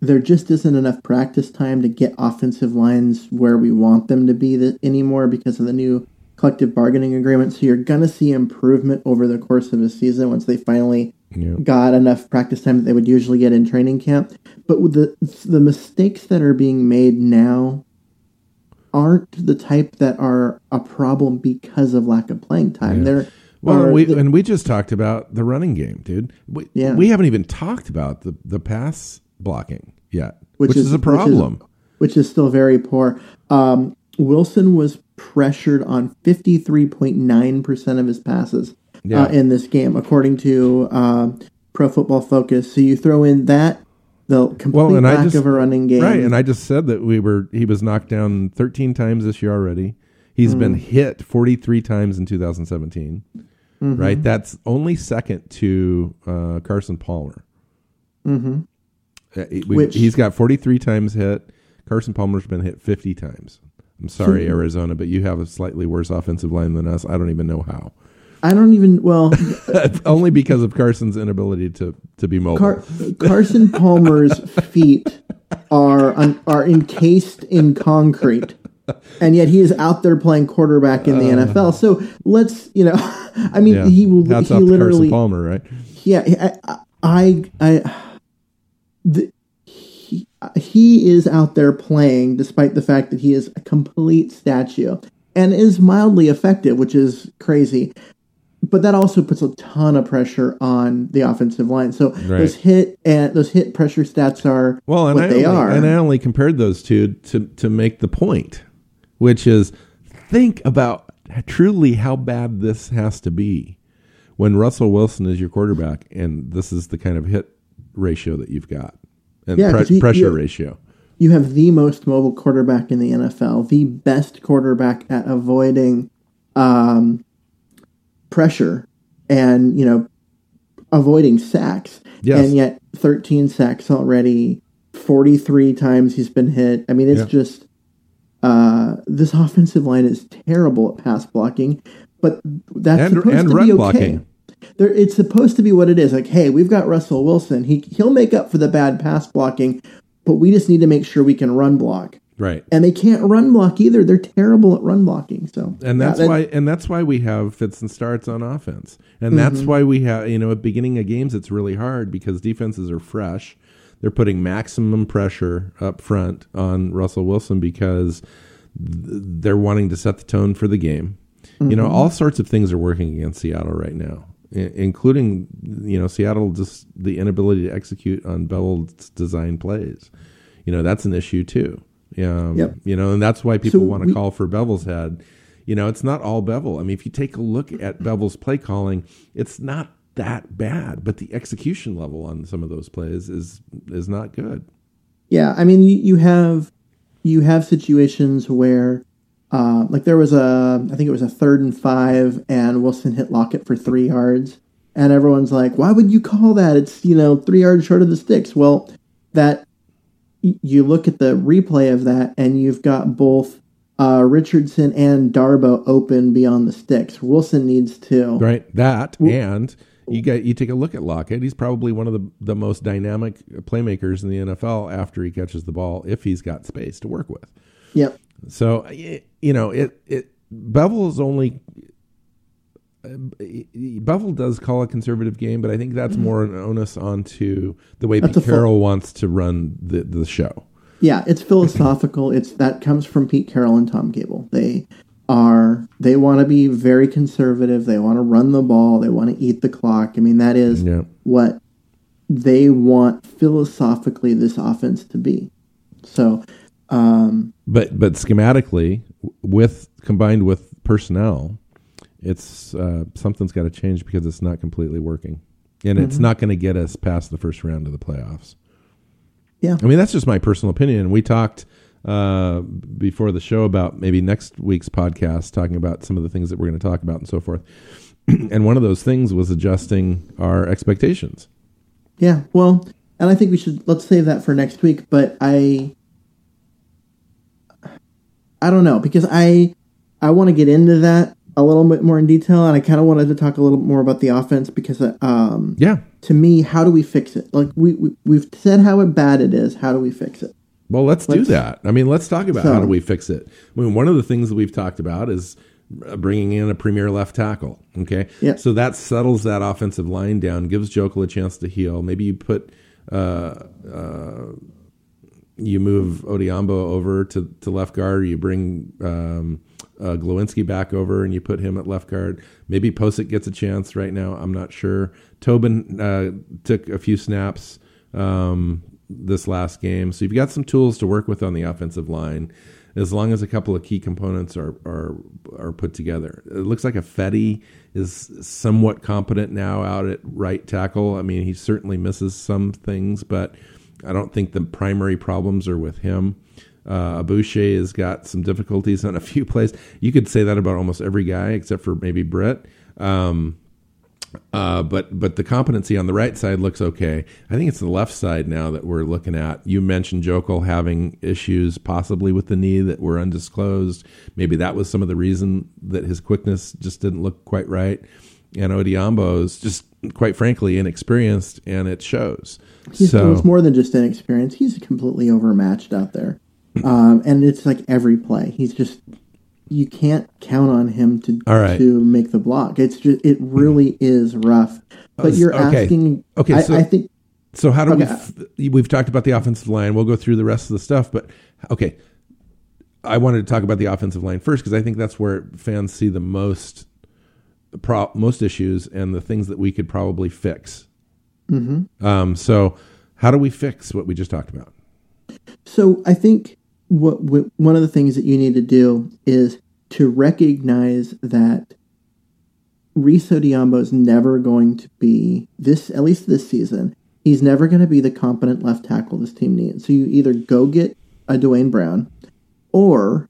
there just isn't enough practice time to get offensive lines where we want them to be anymore because of the new collective bargaining agreement. So you're going to see improvement over the course of a season once they finally got enough practice time that they would usually get in training camp. But the the mistakes that are being made now aren't the type that are a problem because of lack of playing time. Yeah. They're well, we, the, and we just talked about the running game, dude. We, yeah. we haven't even talked about the, the pass blocking yet, which, which is, is, a problem. Which is, which is still very poor. Um, Wilson was pressured on 53.9% of his passes yeah. uh, in this game, according to uh, Pro Football Focus. So you throw in that the complete well, and lack I just, of a running game, right? And I just said that we were he was knocked down 13 times this year already. He's mm. been hit 43 times in 2017. Mm-hmm. Right, that's only second to uh, Carson Palmer. Mm-hmm. Uh, we, Which, he's got 43 times hit. Carson Palmer's been hit 50 times. I'm sorry, Arizona, but you have a slightly worse offensive line than us. I don't even know how. I don't even well only because of Carson's inability to to be mobile. Car- Carson Palmer's feet are are encased in concrete. And yet he is out there playing quarterback in the uh, NFL. So let's, you know, I mean, yeah. he will. Hats he literally Palmer, right? Yeah, I, I, I the, he, he is out there playing despite the fact that he is a complete statue and is mildly effective, which is crazy but that also puts a ton of pressure on the offensive line. So right. those hit and those hit pressure stats are well, and what I they only, are. And I only compared those two to to make the point, which is think about truly how bad this has to be when Russell Wilson is your quarterback, and this is the kind of hit ratio that you've got and yeah, pre- pressure you, ratio. You have the most mobile quarterback in the NFL, the best quarterback at avoiding. Um, pressure and you know avoiding sacks. Yes. And yet 13 sacks already, 43 times he's been hit. I mean, it's yeah. just uh, this offensive line is terrible at pass blocking, but that's and, supposed and to be okay. Blocking. There, it's supposed to be what it is. Like, hey, we've got Russell Wilson. He he'll make up for the bad pass blocking, but we just need to make sure we can run block. Right. And they can't run block either. They're terrible at run blocking. So And that's yeah, that, why and that's why we have fits and starts on offense. And mm-hmm. that's why we have you know, at beginning of games it's really hard because defenses are fresh. They're putting maximum pressure up front on Russell Wilson because they're wanting to set the tone for the game. Mm-hmm. You know, mm-hmm. all sorts of things are working against Seattle right now, including you know Seattle just the inability to execute on Bell's design plays. You know, that's an issue too. Um, yep. You know, and that's why people so want to call for Bevell's head. You know, it's not all Bevel. I mean, if you take a look at Bevell's play calling, it's not that bad, but the execution level on some of those plays is is not good. Yeah, I mean, you, you have you have situations where, uh, like there was a, I think it was a third and five, and Wilson hit Lockett for three yards, and everyone's like, "Why would you call that? It's you know three yards short of the sticks." Well, that you look at the replay of that, and you've got both uh, Richardson and Darboh open beyond the sticks. Wilson needs to right that, and you get you take a look at Lockett. He's probably one of the the most dynamic playmakers in the NFL after he catches the ball if he's got space to work with. Yep. So you know it it Bevell is only. Bevell does call a conservative game, but I think that's Mm-hmm. more an onus onto the way That's Pete full- Carroll wants to run the, the show. Yeah, it's philosophical. It's that comes from Pete Carroll and Tom Cable. They are they want to be very conservative. They want to run the ball. They want to eat the clock. I mean, that is Yeah. what they want philosophically this offense to be. So, um, But but schematically, with combined with personnel, it's uh, something's got to change because it's not completely working, and it's Mm-hmm. not going to get us past the first round of the playoffs. yeah, I mean, that's just my personal opinion. We talked uh, before the show about maybe next week's podcast, talking about some of the things that we're going to talk about and so forth. and one of those things was adjusting our expectations. yeah. Well, and I think we should let's save that for next week. But I, I don't know because I, I want to get into that a little bit more in detail, and I kind of wanted to talk a little more about the offense because, um, Yeah. to me, how do we fix it? Like we, we we've said how bad it is. How do we fix it? Well, let's, do Let's- that. I mean, let's talk about So- how do we fix it. I mean, one of the things that we've talked about is uh, bringing in a premier left tackle. Okay, Yep. so that settles that offensive line down, gives Joeckel a chance to heal. Maybe you put uh, uh, you move Odhiambo over to, to left guard, or you bring um, uh, Glowinski back over and you put him at left guard. Maybe Pocic gets a chance right now. I'm not sure. Tobin uh, took a few snaps um, this last game, so you've got some tools to work with on the offensive line. As long as a couple of key components are are are put together, it looks like Ifedi is somewhat competent now out at right tackle. I mean, he certainly misses some things, but I don't think the primary problems are with him. Uh, has got some difficulties on a few plays. You could say that about almost every guy except for maybe Britt. Um, uh, but but the competency on the right side looks okay. I think it's the left side now that we're looking at. You mentioned Joeckel having issues possibly with the knee that were undisclosed. Maybe that was some of the reason that his quickness just didn't look quite right. And Odhiambo's just quite frankly inexperienced, and it shows. He's so it's more than just inexperience. He's completely overmatched out there, um, and it's like every play. He's just you can't count on him to right. to make the block. It's just it really is rough. But you're okay. asking. Okay, I, I think So how do Okay. we? F- we've talked about the offensive line. We'll go through the rest of the stuff, but okay. I wanted to talk about the offensive line first because I think that's where fans see the most, pro- most issues and the things that we could probably fix. Mm-hmm. Um, so, how do we fix what we just talked about? So I think what, what one of the things that you need to do is to recognize that Odhiambo is never going to be this at least this season. He's never going to be the competent left tackle this team needs. So you either go get a Duane Brown, or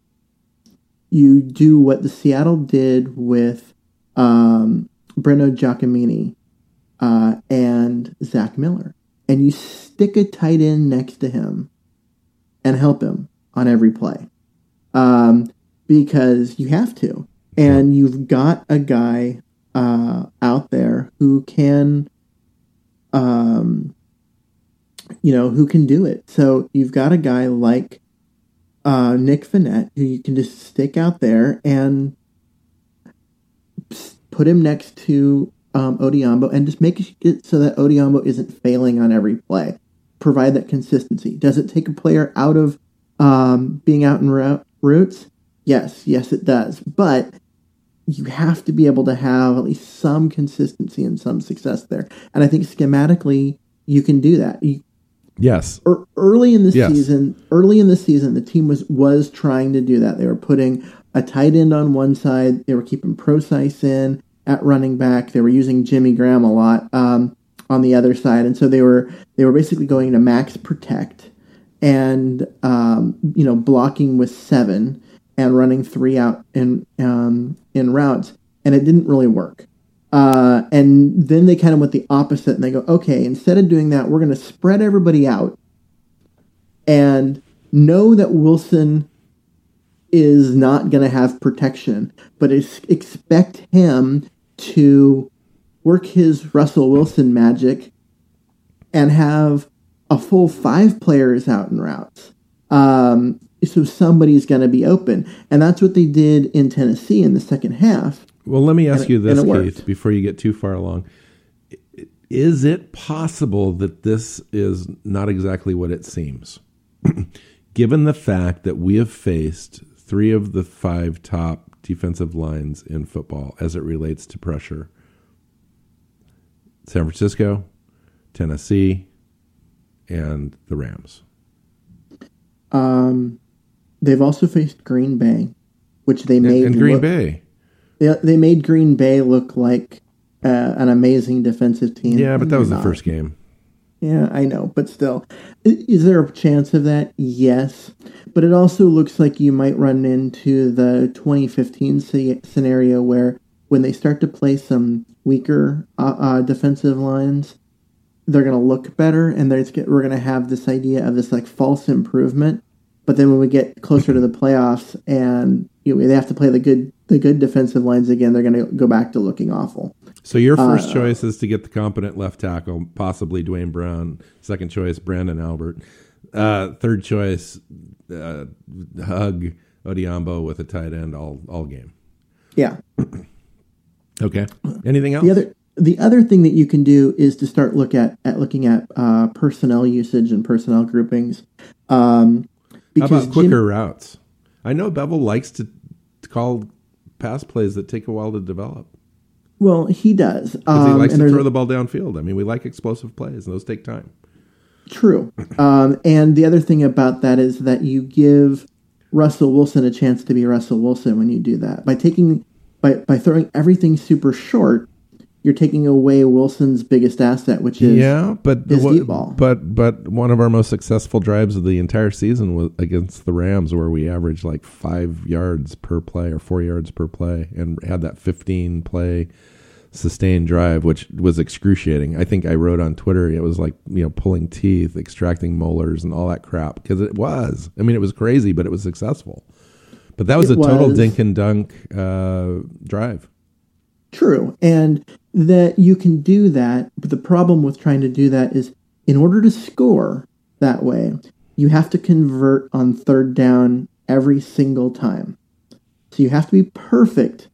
you do what the Seattle did with um, Breno Giacomini uh, and Zach Miller, and you stick a tight end next to him and help him on every play um, because you have to. And you've got a guy uh, out there who can, um, you know, who can do it. So you've got a guy like uh, Nick Vannett who you can just stick out there and put him next to um, Odhiambo and just make it so that Odhiambo isn't failing on every play. Provide that consistency. Does it take a player out of um, being out in route, routes? Yes, yes, it does. But you have to be able to have at least some consistency and some success there. And I think schematically, you can do that. You, Yes, ear- early in the Yes. season, early in the season, the team was was trying to do that. They were putting a tight end on one side. They were keeping Procise in at running back. They were using Jimmy Graham a lot um, on the other side, and so they were they were basically going to max protect and um, you know blocking with seven and running three out in um, in routes, and it didn't really work. Uh, and then they kind of went the opposite and they go, okay, instead of doing that, we're going to spread everybody out and know that Wilson is not going to have protection, but expect him to work his Russell Wilson magic, and have a full five players out in routes. Um, so somebody's going to be open, and that's what they did in Tennessee in the second half. Well, let me ask And you this, Keith, worked. before you get too far along. Is it possible that this is not exactly what it seems? Given the fact that we have faced three of the five top defensive lines in football as it relates to pressure San Francisco, Tennessee, and the Rams. Um, they've also faced Green Bay, which they made and Green look- Bay. They, they made Green Bay look like uh, an amazing defensive team. Yeah, but that was they're the first game. Yeah, I know, but still, is there a chance of that? Yes, but it also looks like you might run into the 2015 scenario where when they start to play some weaker uh, uh, defensive lines, they're going to look better, and there's we're going to have this idea of this like false improvement. But then when we get closer to the playoffs and you know, they have to play the good the good defensive lines again, they're going to go back to looking awful. So your first Uh, choice is to get the competent left tackle, possibly Duane Brown. Second choice, Brandon Albert. Uh, third choice, uh, hug Odhiambo with a tight end all all game. Yeah. Okay. Anything else? The other the other thing that you can do is to start look at, at looking at uh, personnel usage and personnel groupings. Um, How because about Jim- quicker routes? I know Bevell likes to, to call pass plays that take a while to develop. well, he does. 'Cause he Um, likes to throw the ball downfield. I mean, we like explosive plays, and those take time. True. Um, and the other thing about that is that you give Russell Wilson a chance to be Russell Wilson when you do that. By taking by by throwing everything super short, you're taking away Wilson's biggest asset, which is yeah, but his what- deep ball. but but one of our most successful drives of the entire season was against the Rams, where we averaged like five yards per play or four yards per play, and had that fifteen play sustained drive, which was excruciating. I think I wrote on Twitter it was like you know pulling teeth, extracting molars, and all that crap because it was. I mean, it was crazy, but it was successful. But that was It a total was. dink and dunk uh, drive. True. And that you can do that, but the problem with trying to do that is in order to score that way, you have to convert on third down every single time. So you have to be perfect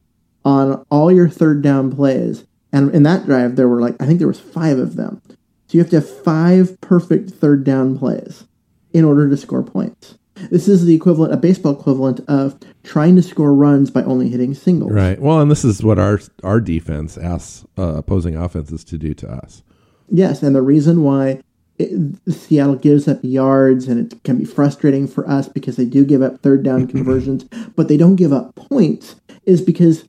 on all your third down plays. And in that drive there were like I think there was 5 of them. So you have to have 5 perfect third down plays in order to score points. This is the equivalent, a baseball equivalent of trying to score runs by only hitting singles. Right. Well, and this is what our our defense asks uh, opposing offenses to do to us. Yes, and the reason why it, Seattle gives up yards and it can be frustrating for us because they do give up third down conversions, but they don't give up points is because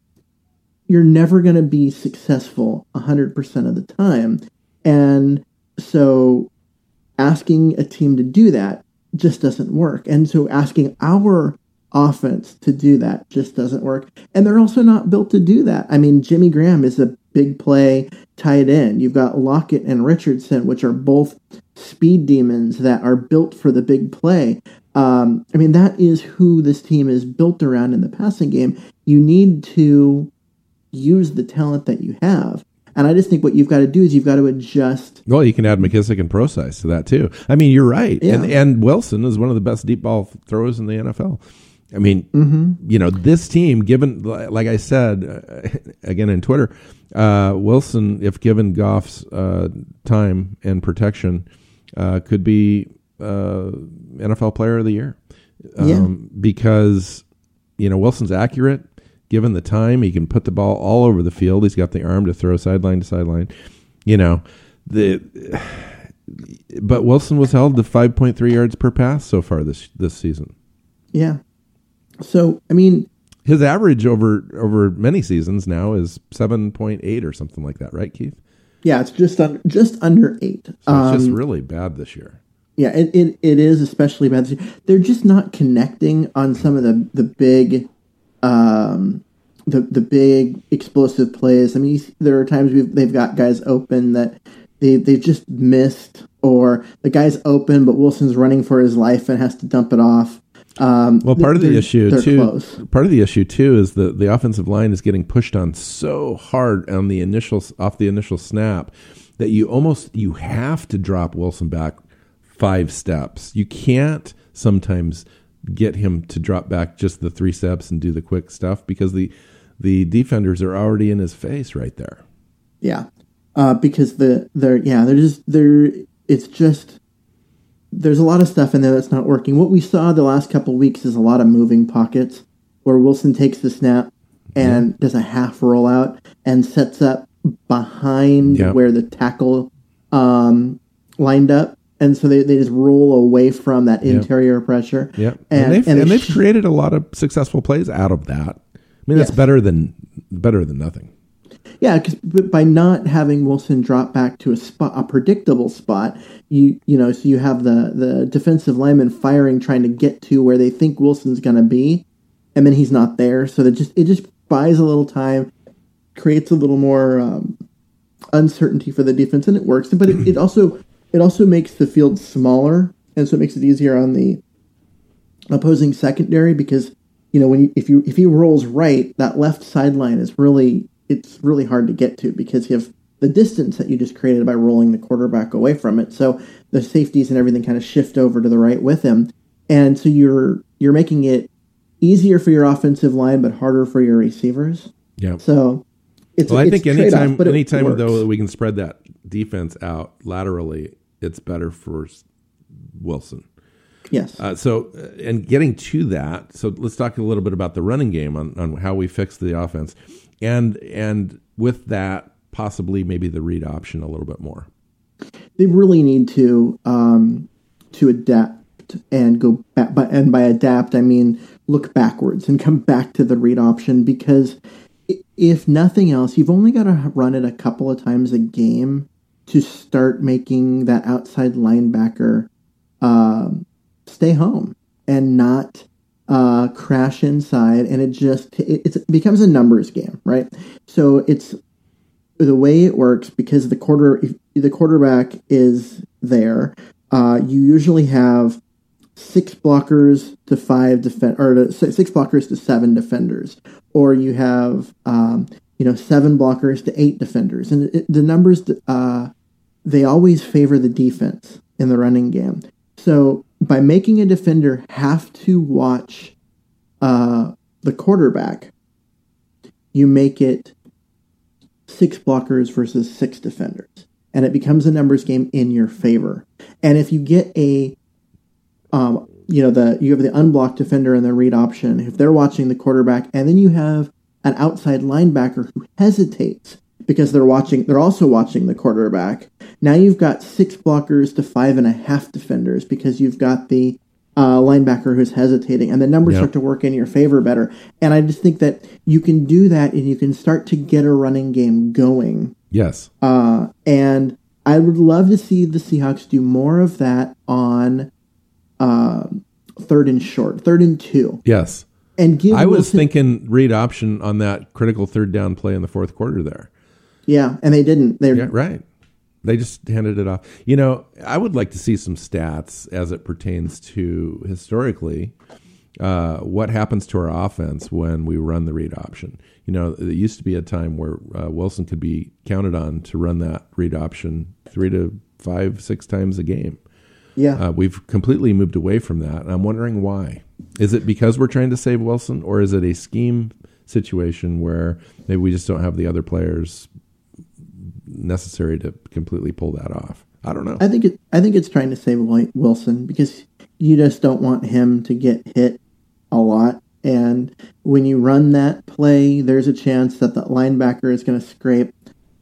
you're never going to be successful 100% of the time. And so asking a team to do that just doesn't work. And so asking our offense to do that just doesn't work. And they're also not built to do that. I mean, Jimmy Graham is a big play tight end. You've got Lockett and Richardson, which are both speed demons that are built for the big play. Um, I mean, that is who this team is built around in the passing game. You need to use the talent that you have. And I just think what you've got to do is you've got to adjust. Well, you can add McKissic and Procise to that too. I mean, you're right, and Yeah. and Wilson is one of the best deep ball throwers in the NFL. I mean, Mm-hmm. you know, this team, given like I said uh, again in Twitter, uh, Wilson, if given Goff's uh, time and protection, uh, could be uh, NFL Player of the Year. Yeah. because you know Wilson's accurate. Given the time, he can put the ball all over the field. He's got the arm to throw sideline to sideline. You know, the but Wilson was held to 5.3 yards per pass so far this this season. Yeah. So, I mean, His average over over many seasons now is 7.8 or something like that, right, Keith? yeah, it's just under, just under eight. So Um, it's just really bad this year. Yeah, it, it, it is especially bad. They're just not connecting on some of the the big, um, the the big explosive plays. I mean, there are times we've, they've got guys open that they they've just missed, or the guy's open but Wilson's running for his life and has to dump it off. Um, Well, part of the issue too. close. Part of the issue too is that the offensive line is getting pushed on so hard on the initial off the initial snap that you almost you have to drop Wilson back five steps. You can't sometimes get him to drop back just the three steps and do the quick stuff because the the defenders are already in his face right there. Yeah, uh, because the they're yeah they're just they're it's just there's a lot of stuff in there that's not working. What we saw the last couple weeks is a lot of moving pockets where Wilson takes the snap and does a half rollout and sets up behind Yeah. where the tackle um, lined up. And so they, they just roll away from that interior pressure. Yeah, And, and, they've and and, they they've sh- created a lot of successful plays out of that. I mean, that's Yes. better than better than nothing. Yeah, because by not having Wilson drop back to a spot, a predictable spot, you you know, so you have the the defensive lineman firing, trying to get to where they think Wilson's going to be, and then he's not there. So that just it just buys a little time, creates a little more um, uncertainty for the defense, and it works. But it, it also it also makes the field smaller, and so it makes it easier on the opposing secondary because you know when you, if you if he rolls right, that left sideline is really it's really hard to get to because you have the distance that you just created by rolling the quarterback away from it. So the safeties and everything kind of shift over to the right with him, and so you're you're making it easier for your offensive line but harder for your receivers. Yeah. So it's Well, I it's think anytime, anytime though that we can spread that defense out laterally, it's better for Wilson. yes, Uh, so, uh, and getting to that, so let's talk a little bit about the running game on, on how we fix the offense, and and with that, possibly maybe the read option a little bit more. they really need to um, to adapt and go back. And by adapt, I mean look backwards and come back to the read option because if nothing else, you've only got to run it a couple of times a game to start making that outside linebacker um, stay home and not uh, crash inside. And it just it, it becomes a numbers game, right? So it's the way it works because the quarter the quarterback is there. Uh, you usually have six blockers to five defend or to, six blockers to seven defenders, or you have um, you know seven blockers to eight defenders, and it, the numbers uh, they always favor the defense in the running game. So by making a defender have to watch uh, the quarterback, you make it six blockers versus six defenders, and it becomes a numbers game in your favor. And if you get a, um, you know, the you have the unblocked defender and the read option. If they're watching the quarterback, and then you have an outside linebacker who hesitates because they're watching, they're also watching the quarterback. Now you've got six blockers to five and a half defenders because you've got the uh, linebacker who's hesitating, and the numbers Yep. start to work in your favor better. And I just think that you can do that, and you can start to get a running game going. Yes, Uh, and I would love to see the Seahawks do more of that on uh, third and short, third and two, yes. and give. I was Wilson- thinking read option on that critical third down play in the fourth quarter there. Yeah, and they didn't. They Yeah, right. They just handed it off. You know, I would like to see some stats as it pertains to historically uh, what happens to our offense when we run the read option. You know, it used to be a time where uh, Wilson could be counted on to run that read option three to five, six times a game. yeah, Uh, we've completely moved away from that, and I'm wondering why. Is it because we're trying to save Wilson, or is it a scheme situation where maybe we just don't have the other players necessary to completely pull that off? I don't know. I think it. I think it's trying to save Wilson because you just don't want him to get hit a lot. And when you run that play, there's a chance that the linebacker is going to scrape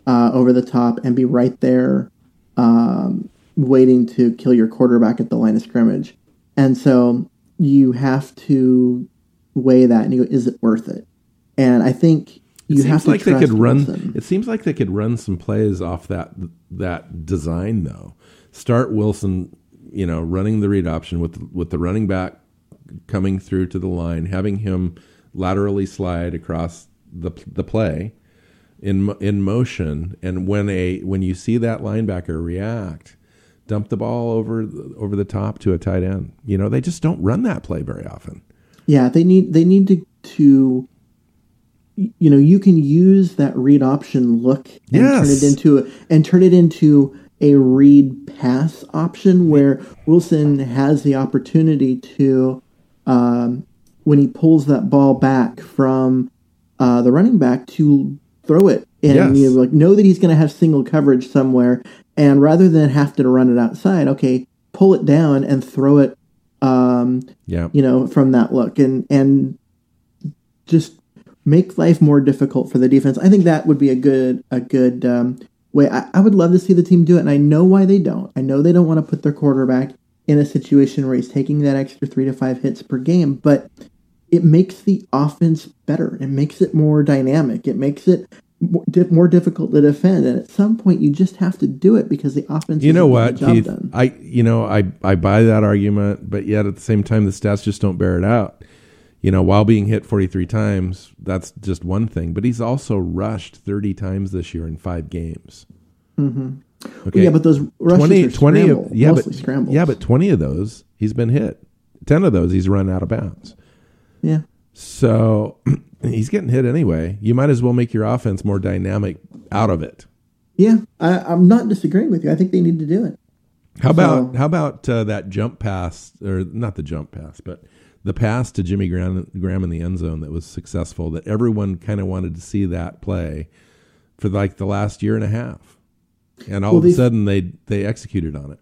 uh, over the top and be right there, um, waiting to kill your quarterback at the line of scrimmage. And so you have to weigh that and you go, is it worth it? And I think it have seems to like they could run. Wilson. It seems like they could run some plays off that that design though. Start Wilson, you know, running the read option with with the running back coming through to the line, having him laterally slide across the the play in in motion, and when a when you see that linebacker react dump the ball over over the top to a tight end. You know, they just don't run that play very often. Yeah, they need they need to to you know you can use that read option look and Yes. turn it into and turn it into a read pass option where Wilson has the opportunity to um, when he pulls that ball back from uh, the running back to throw it and Yes. you like know that he's going to have single coverage somewhere and rather than have to run it outside okay pull it down and throw it um, Yeah. you know, from that look and and just make life more difficult for the defense. I think that would be a good a good um, way. I, I would love to see the team do it, and I know why they don't. I know they don't want to put their quarterback in a situation where he's taking that extra three to five hits per game, but it makes the offense better. It makes it more dynamic. It makes it more, difficult to defend. And at some point, you just have to do it because the offense. You know what, Keith? done. I you know I I buy that argument, but yet at the same time, the stats just don't bear it out. You know, while being hit 43 times, that's just one thing. But he's also rushed 30 times this year in five games. Mm-hmm. Okay, yeah, but those rushes 20, are 20 scramble, of, yeah, mostly but, scrambles. Yeah, but 20 of those, he's been hit. 10 of those, he's run out of bounds. yeah. So he's getting hit anyway. You might as well make your offense more dynamic out of it. Yeah, I, I'm not disagreeing with you. I think they need to do it. How about So- how about uh, that jump pass, or not the jump pass, but the pass to Jimmy Graham, Graham in the end zone that was successful? That everyone kind of wanted to see that play for like the last year and a half, and all Well, of a they- sudden they they executed on it.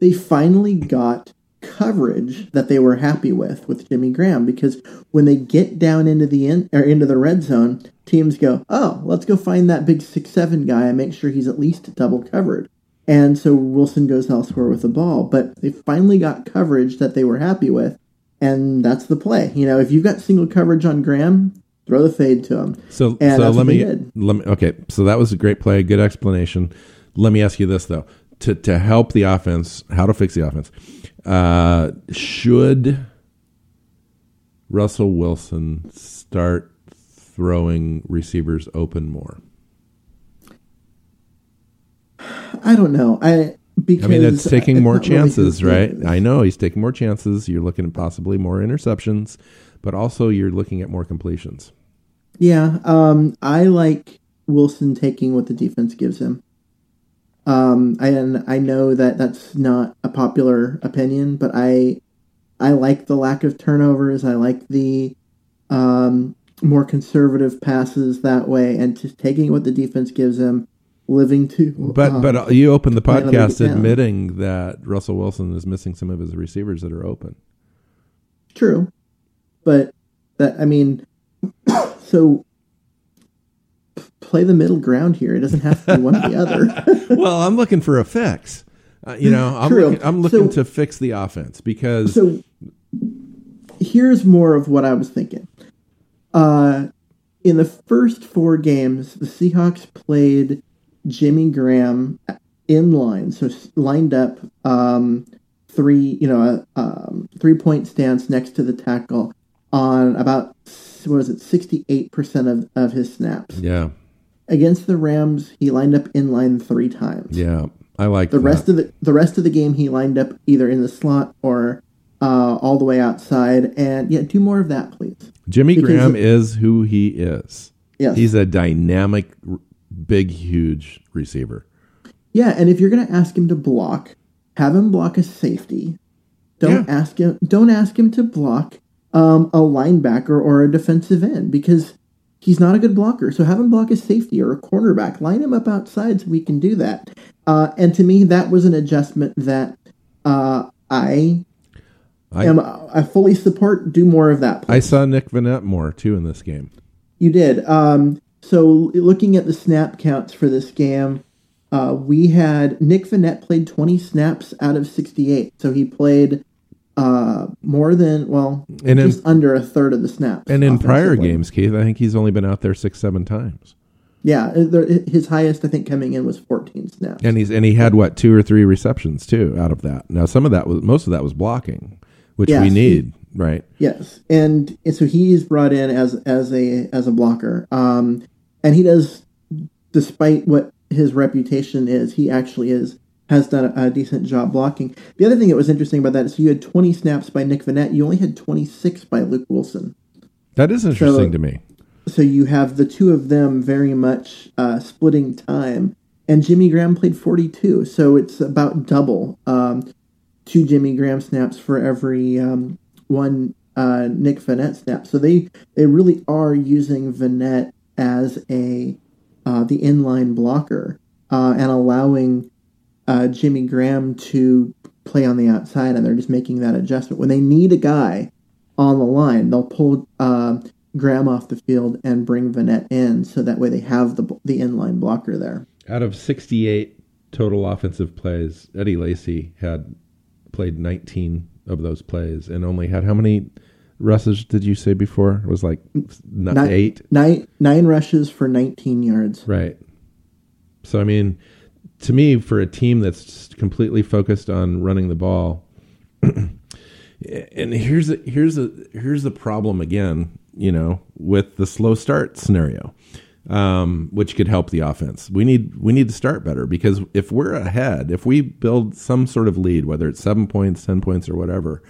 They finally got coverage that they were happy with with Jimmy Graham because when they get down into the in, or into the red zone, teams go, "Oh, let's go find that big six seven guy and make sure he's at least double covered." And so Wilson goes elsewhere with the ball, but they finally got coverage that they were happy with, and that's the play. You know, if you've got single coverage on Graham, throw the fade to him. So And so that's let what me did. let me okay. So that was a great play, good explanation. Let me ask you this though: to to help the offense, how to fix the offense? Uh, should Russell Wilson start throwing receivers open more? I don't know. I because I mean, it's taking it's more really chances, his right? I know he's taking more chances. You're looking at possibly more interceptions, but also you're looking at more completions. Yeah, um, I like Wilson taking what the defense gives him. Um, and I know that that's not a popular opinion, but I I like the lack of turnovers. I like the um, more conservative passes that way, and just taking what the defense gives him, living to. But um, but you opened the might let me podcast admitting that Russell Wilson is missing some of his receivers that are open. True, but that I mean, so play the middle ground here. It doesn't have to be one or the other. well, I'm looking for a fix. Uh, you know, I'm True. looking, I'm looking So- to fix the offense because so here's more of what I was thinking. Uh, in the first four games, the Seahawks played Jimmy Graham in line, so lined up um, three, you know, a um, three point stance next to the tackle on about what was it, sixty eight percent of of his snaps. yeah, Against the Rams, he lined up in line three times. yeah, I like The that. rest of the the rest of the game, he lined up either in the slot or uh, all the way outside. And yeah, do more of that, please. Jimmy because- Graham is who he is. Yes. He's a dynamic, big, huge receiver. Yeah, and if you're going to ask him to block, have him block a safety. Don't Yeah. ask him. Don't ask him to block um, a linebacker or a defensive end because he's not a good blocker. So have him block a safety or a cornerback. Line him up outside so we can do that. Uh, and to me, that was an adjustment that uh, I I am. I fully support. Do more of that. I saw Nick Vannett more too in this game. You did. Um, so looking at the snap counts for this game, uh, we had Nick Vannett played 20 snaps out of 68. So he played uh, more than, well, And in- just under a third of the snaps. And in prior games, Keith, I think he's only been out there six, seven times. Yeah, uh, his highest, I think, coming in was 14 snaps. And he's and he had what two or three receptions too out of that. Now some of that was most of that was blocking, which Yes, we need, right? Yes, and, and so he's brought in as as a as a blocker, um, and he does, despite what his reputation is, he actually is has done a, a, decent job blocking. The other thing that was interesting about that is you had 20 snaps by Nick Vannett. You only had 26 by Luke Wilson. That is interesting so, to me. So you have the two of them very much uh, splitting time. And Jimmy Graham played 42. So it's about double um, two Jimmy Graham snaps for every um, one uh, Nick Vannett snap. So they, they really are using Vannett as a uh, the inline blocker uh, and allowing uh, Jimmy Graham to play on the outside, and they're just making that adjustment. When they need a guy on the line, they'll pull uh, Graham off the field and bring Vannett in, so that way they have the the inline blocker there. Out of 68 total offensive plays, Eddie Lacy had played 19 of those plays and only had how many rushes did you say before? It was like nine, eight? Nine, nine rushes for 19 yards. Right. So, I mean, to me, for a team that's completely focused on running the ball, and here's a, here's a here's the problem again, you know, with the slow start scenario, um, which could help the offense. We need we need to start better because if we're ahead, if we build some sort of lead, whether it's seven points, ten points, or whatever,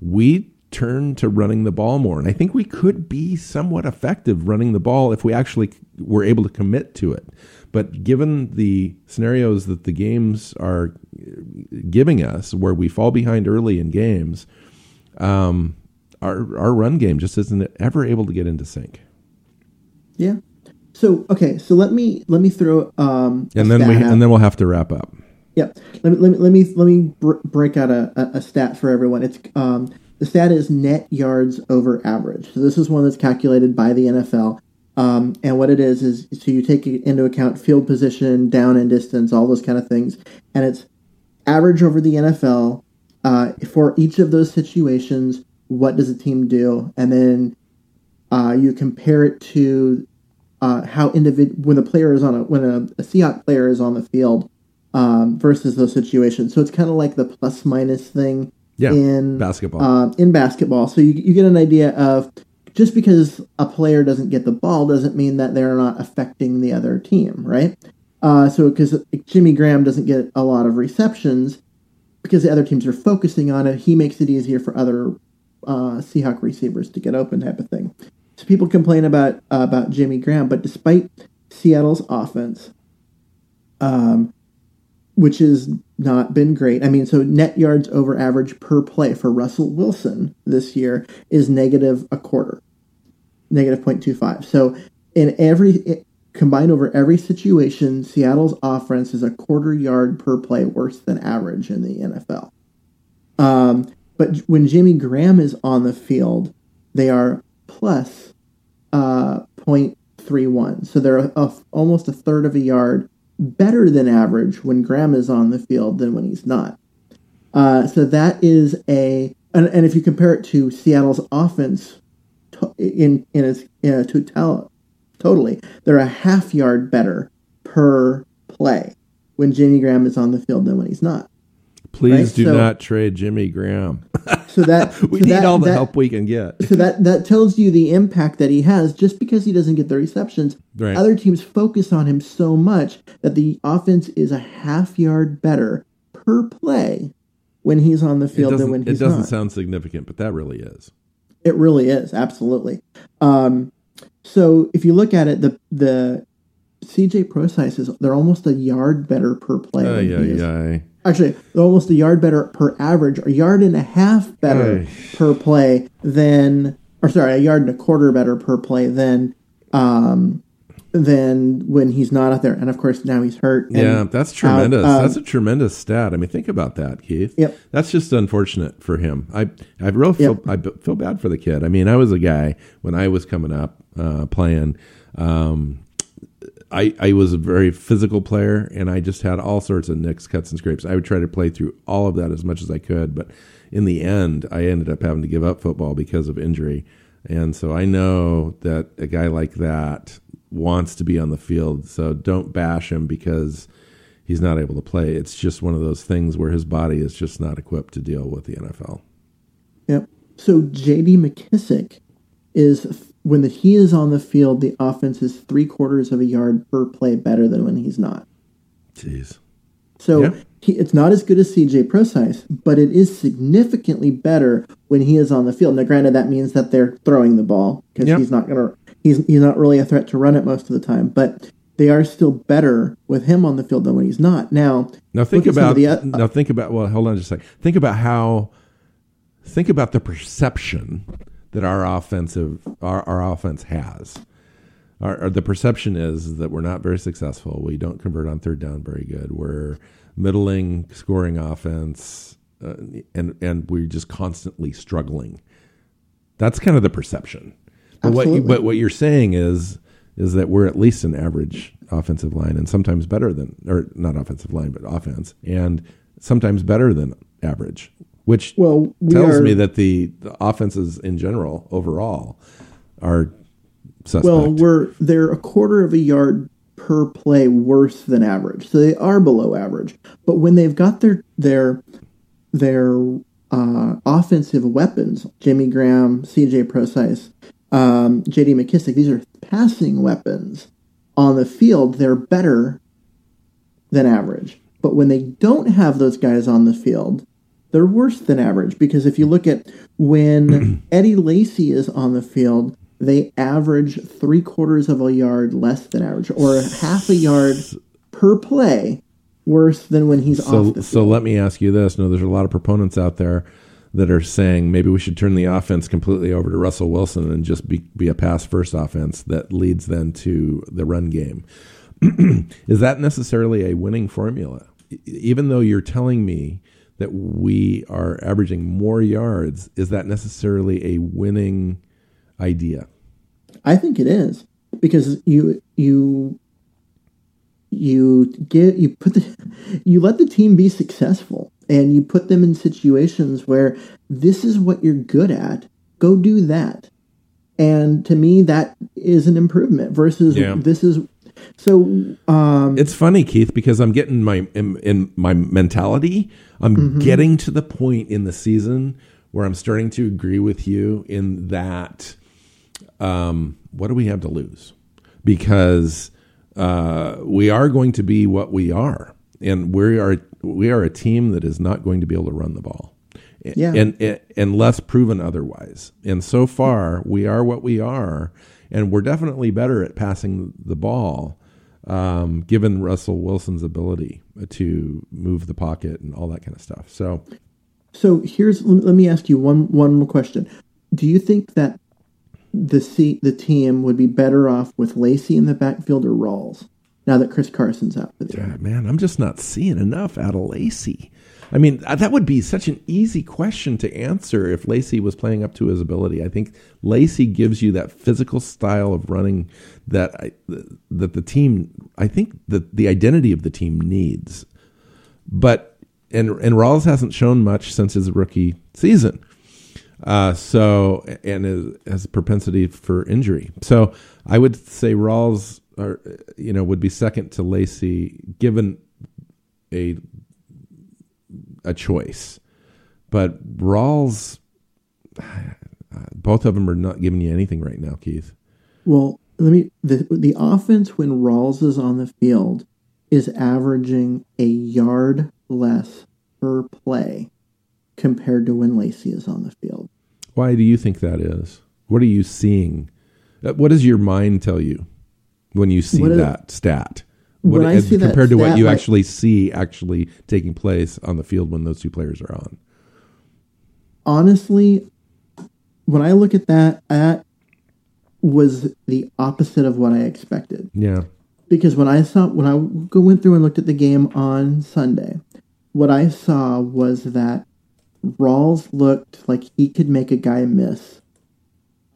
we turn to running the ball more. And I think we could be somewhat effective running the ball if we actually were able to commit to it. But given the scenarios that the games are giving us, where we fall behind early in games, um, our our run game just isn't ever able to get into sync. Yeah. So okay, so let me let me throw um, and then we out. and then we'll have to wrap up. Yeah. Let me let me let me, let me br- break out a, a, a, stat for everyone. It's um, the stat is net yards over average. So this is one that's calculated by the NFL. Um, and what it is is so you take into account field position, down and distance, all those kind of things, and it's average over the NFL uh, for each of those situations. What does a team do? And then uh, you compare it to uh, how individ when the player is on a when a, a Seahawk player is on the field um, versus those situations. So it's kind of like the plus minus thing yeah, in basketball. Uh, in basketball, so you you get an idea of just because a player doesn't get the ball doesn't mean that they're not affecting the other team, right? Uh, so because Jimmy Graham doesn't get a lot of receptions because the other teams are focusing on it, he makes it easier for other uh, Seahawk receivers to get open, type of thing. So people complain about uh, about Jimmy Graham, but despite Seattle's offense, um, which has not been great. I mean, so net yards over average per play for Russell Wilson this year is negative a quarter negative 0.25. So in every combined over every situation, Seattle's offense is a quarter yard per play worse than average in the NFL. Um, but when Jimmy Graham is on the field, they are plus uh, 0.31. So they're a, a, almost a third of a yard better than average when Graham is on the field than when he's not. Uh, so that is a, and, and if you compare it to Seattle's offense in in its a total, totally. They're a half yard better per play when Jimmy Graham is on the field than when he's not. Please right? do so, not trade Jimmy Graham. so that we so need that, all the that, help we can get. so that that tells you the impact that he has. Just because he doesn't get the receptions, right. other teams focus on him so much that the offense is a half yard better per play when he's on the field than when he's not. It doesn't not. sound significant, but that really is. It really is, absolutely. Um, so if you look at it, the the CJ Prosise is they're almost a yard better per play. Uh, yeah, yeah. Actually, almost a yard better per average, a yard and a half better per play than, or sorry, a yard and a quarter better per play than um, than when he's not out there. And of course, now he's hurt. yeah, that's tremendous. Uh, that's a tremendous stat. I mean, think about that, Keith. Yep. That's just unfortunate for him. I I really feel yep. I feel bad for the kid. I mean, I was a guy when I was coming up uh, playing. Um, I, I was a very physical player and I just had all sorts of nicks, cuts, and scrapes. I would try to play through all of that as much as I could, but in the end, I ended up having to give up football because of injury. And so I know that a guy like that wants to be on the field. So don't bash him because he's not able to play. It's just one of those things where his body is just not equipped to deal with the NFL. Yep. So J.D. McKissic is when the, he is on the field, the offense is three quarters of a yard per play better than when he's not. Jeez. So yeah. he, it's not as good as CJ Prosise, but it is significantly better when he is on the field. Now, granted, that means that they're throwing the ball because he's not going to. He's he's not really a threat to run it most of the time, but they are still better with him on the field than when he's not. Now, Now think look at some about the, uh, now think about well hold on just a second. Think about how think about the perception that our offensive our, our offense has. Our, our- the perception is that we're not very successful. We don't convert on third down very good. We're middling scoring offense, uh, and and we're just constantly struggling. That's kind of the perception. But what you, Absolutely. but what you're saying is is that we're at least an average offensive line, and sometimes better than or not offensive line, but offense, and sometimes better than average. Which Well, we tells are- me that the, the offenses in general overall are suspect. well, we're they're a quarter of a yard per play worse than average, so they are below average. But when they've got their their their uh, offensive weapons, Jimmy Graham, C.J. Prosise, um, J.D. McKissic, these are passing weapons on the field. They're better than average. But when they don't have those guys on the field, they're worse than average because if you look at when Eddie Lacy is on the field, they average three quarters of a yard less than average, or half a yard per play worse than when he's so off the field. so let me ask you this. No, there's a lot of proponents out there that are saying maybe we should turn the offense completely over to Russell Wilson and just be, be a pass first offense that leads then to the run game. Is that necessarily a winning formula? Even though you're telling me that we are averaging more yards, is that necessarily a winning idea? I think it is because you you you get you put the you let the team be successful and you put them in situations where this is what you're good at. Go do that. And to me that is an improvement versus Yeah. this is so um It's funny, Keith, because I'm getting my in, in my mentality. I'm Mm-hmm. getting to the point in the season where I'm starting to agree with you in that. Um, what do we have to lose? Because uh, we are going to be what we are, and we are we are a team that is not going to be able to run the ball. Yeah. and, and unless proven otherwise. And so far, we are what we are, and we're definitely better at passing the ball, um, given Russell Wilson's ability to move the pocket and all that kind of stuff. So, So here's let me ask you one one more question. Do you think that the C, the team would be better off with Lacy in the backfield or Rawls now that Chris Carson's out for the year? man, I'm just not seeing enough out of Lacy. I mean, uh, that would be such an easy question to answer if Lacy was playing up to his ability. I think Lacy gives you that physical style of running that I, that the team. I think that the identity of the team needs. But and and Rawls hasn't shown much since his rookie season. Uh, so and has a propensity for injury. So I would say Rawls, or you know, would be second to Lacy given a a choice. But Rawls, both of them are not giving you anything right now, Keith. Well, let me the the offense when Rawls is on the field is averaging a yard less per play compared to when Lacy is on the field. Why do you think that is? What are you seeing? Uh, What does your mind tell you when you see What is- that stat? When What, I see that compared to what you my- actually see actually taking place on the field when those two players are on. honestly, when I look at that, that was the opposite of what I expected. Yeah. Because when I saw when I went through and looked at the game on Sunday, what I saw was that Rawls looked like he could make a guy miss,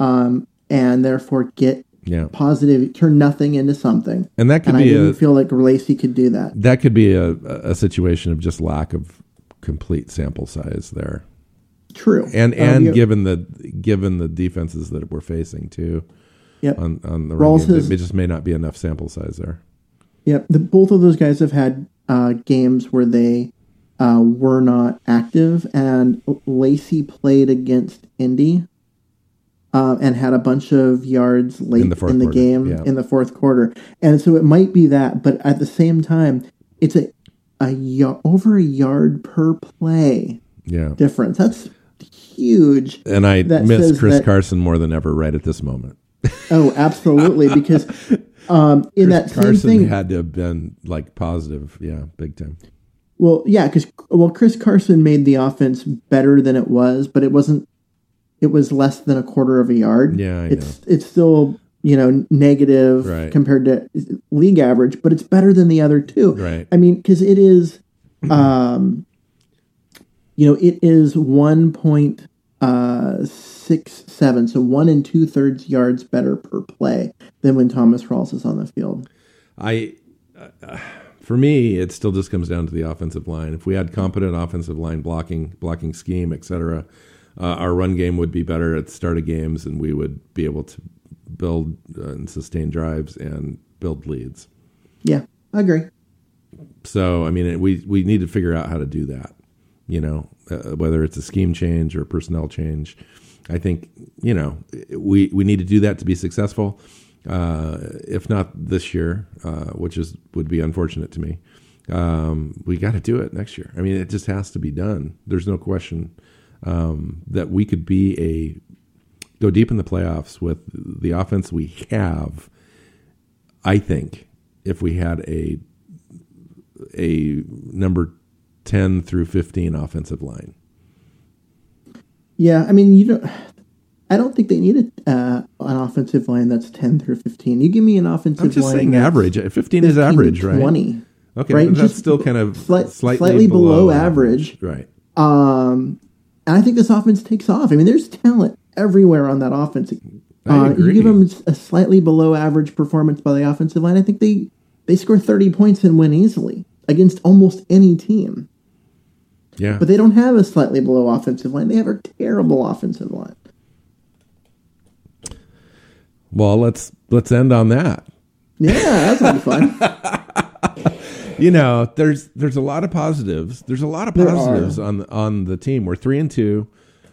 um, and therefore get Yeah. positive, turn nothing into something. And that could And I didn't a feel like Lacy could do that. that could be a, a situation of just lack of complete sample size there. True, And Um, and you- given the given the defenses that we're facing too yep. on on the Rawls game, has- it just may not be enough sample size there. Yep, the, both of those guys have had uh, games where they uh, were not active, and Lacy played against Indy uh, and had a bunch of yards late In in the the, quarter, game yeah. in the fourth quarter, and so it might be that, but at the same time, it's a a y- over a yard per play Yeah. difference. That's huge. And I miss Chris that- Carson more than ever right at this moment. Oh, absolutely. Because um, in that same Carson thing, had to have been like positive. Yeah, big time. well, yeah, because well, Chris Carson made the offense better than it was, but it wasn't. It was less than a quarter of a yard. Yeah, I it's it's still you know negative Right. compared to league average, but it's better than the other two. Right. I mean, because it is, um, you know, it is one point uh, six seven, so one and two thirds yards better per play than when Thomas Rawls is on the field. I, uh, for me, it still just comes down to the offensive line. If we had competent offensive line blocking, blocking scheme, etc., uh, our run game would be better at the start of games, and we would be able to build uh, and sustain drives and build leads. Yeah, I agree. So, I mean, it, we we need to figure out how to do that. You know, uh, whether it's a scheme change or a personnel change. I think you know we we need to do that to be successful. Uh, if not this year, uh, which is would be unfortunate to me, um, we got to do it next year. I mean, it just has to be done. There's no question um, that we could be a go deep in the playoffs with the offense we have. I think if we had a a number 10 through 15 offensive line. Yeah, I mean, you don't. I don't think they need a, uh, an offensive line that's ten through fifteen. You give me an offensive I'm just line saying average. 15 is 15 to average, right? Twenty. Okay, right? that's Just still kind of slight- slightly, slightly below, below average. Right. Um, and I think this offense takes off. I mean, there's talent everywhere on that offense. Uh, you give them a slightly below average performance by the offensive line. I think they they score 30 points and win easily against almost any team. Yeah. But they don't have a slightly below offensive line. They have a terrible offensive line. well, let's let's end on that. Yeah, that's gonna be fun. You know, there's there's a lot of positives. There's a lot of positives on on the team. We're 3 and 2.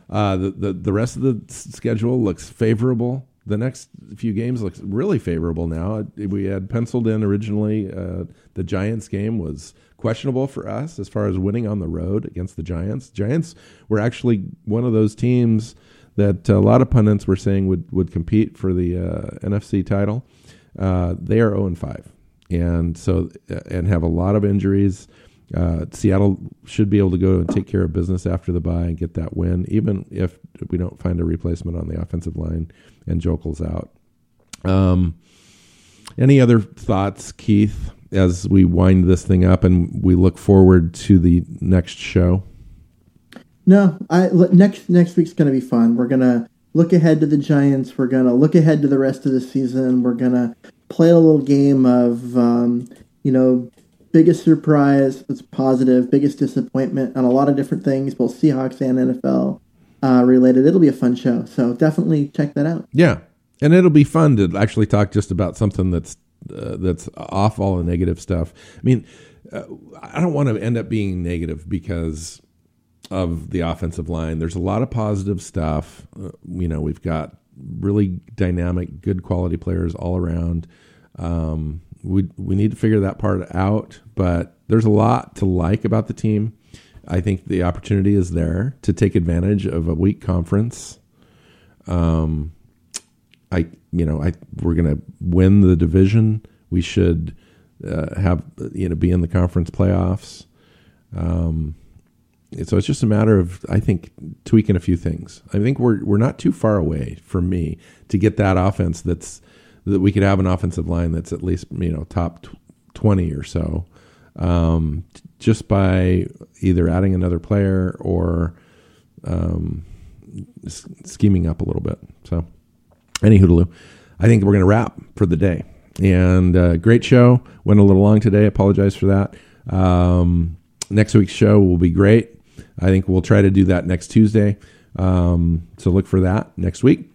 Uh, the, the the rest of the schedule looks favorable. The next few games looks really favorable now. We had penciled in originally uh, the Giants game was questionable for us as far as winning on the road against the Giants. Giants were actually one of those teams that a lot of pundits were saying would would compete for the uh, NFC title. Uh, they are 0 and 5, and so and have a lot of injuries. Uh, Seattle should be able to go and take care of business after the bye and get that win, even if we don't find a replacement on the offensive line and Joeckel's out. Um, any other thoughts, Keith, as we wind this thing up and we look forward to the next show? No, I next next week's going to be fun. We're going to look ahead to the Giants. We're going to look ahead to the rest of the season. We're going to play a little game of um, you know biggest surprise that's positive, biggest disappointment on a lot of different things, both Seahawks and NFL uh, related. It'll be a fun show, so definitely check that out. Yeah, and it'll be fun to actually talk just about something that's uh, that's off all the negative stuff. I mean, uh, I don't want to end up being negative because of the offensive line. There's a lot of positive stuff. Uh, you know, we've got really dynamic, good quality players all around. Um, we we need to figure that part out, but there's a lot to like about the team. I think the opportunity is there to take advantage of a weak conference. Um, I you know I we're gonna win the division. We should uh, have you know be in the conference playoffs. Um, so it's just a matter of I think tweaking a few things. I think we're we're not too far away for me to get that offense that's that we could have an offensive line that's at least you know top twenty or so, um, just by either adding another player or um, scheming up a little bit. So, any hootaloo, I think we're going to wrap for the day. And uh, great show. Went a little long today. Apologize for that. Um, next week's show will be great. I think we'll try to do that next Tuesday. Um, so look for that next week.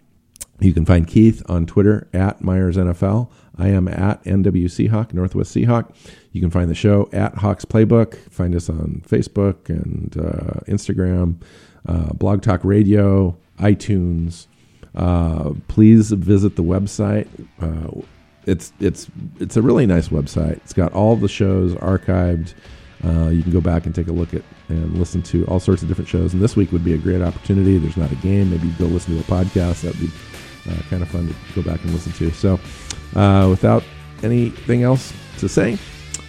You can find Keith on Twitter at Myers NFL. I am at NW Seahawk, Northwest Seahawk. You can find the show at Hawks Playbook. Find us on Facebook and uh, Instagram, uh, Blog Talk Radio, iTunes. Uh, please visit the website. Uh, it's it's it's a really nice website. It's got all the shows archived. Uh, you can go back and take a look at and listen to all sorts of different shows. And this week would be a great opportunity. There's not a game. Maybe go listen to a podcast. That would be uh, kind of fun to go back and listen to. So, uh, without anything else to say,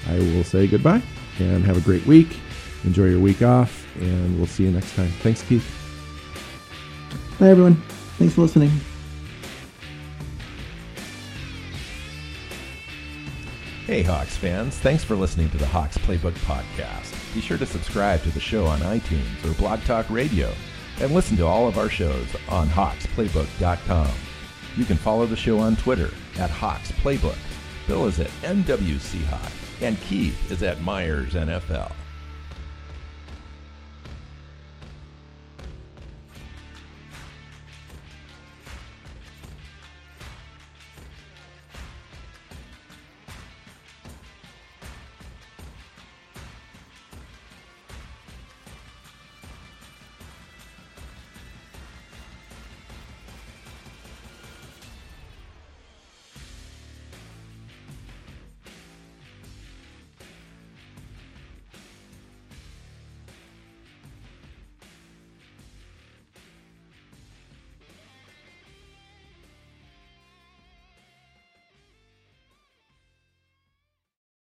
I will say goodbye and have a great week. Enjoy your week off, and we'll see you next time. Thanks, Keith. Bye, everyone. Thanks for listening. Hey, Hawks fans. Thanks for listening to the Hawks Playbook Podcast. Be sure to subscribe to the show on iTunes or Blog Talk Radio and listen to all of our shows on hawksplaybook.com. You can follow the show on Twitter at Hawks Playbook. Bill is at NW Seahawk, and Keith is at Myers NFL.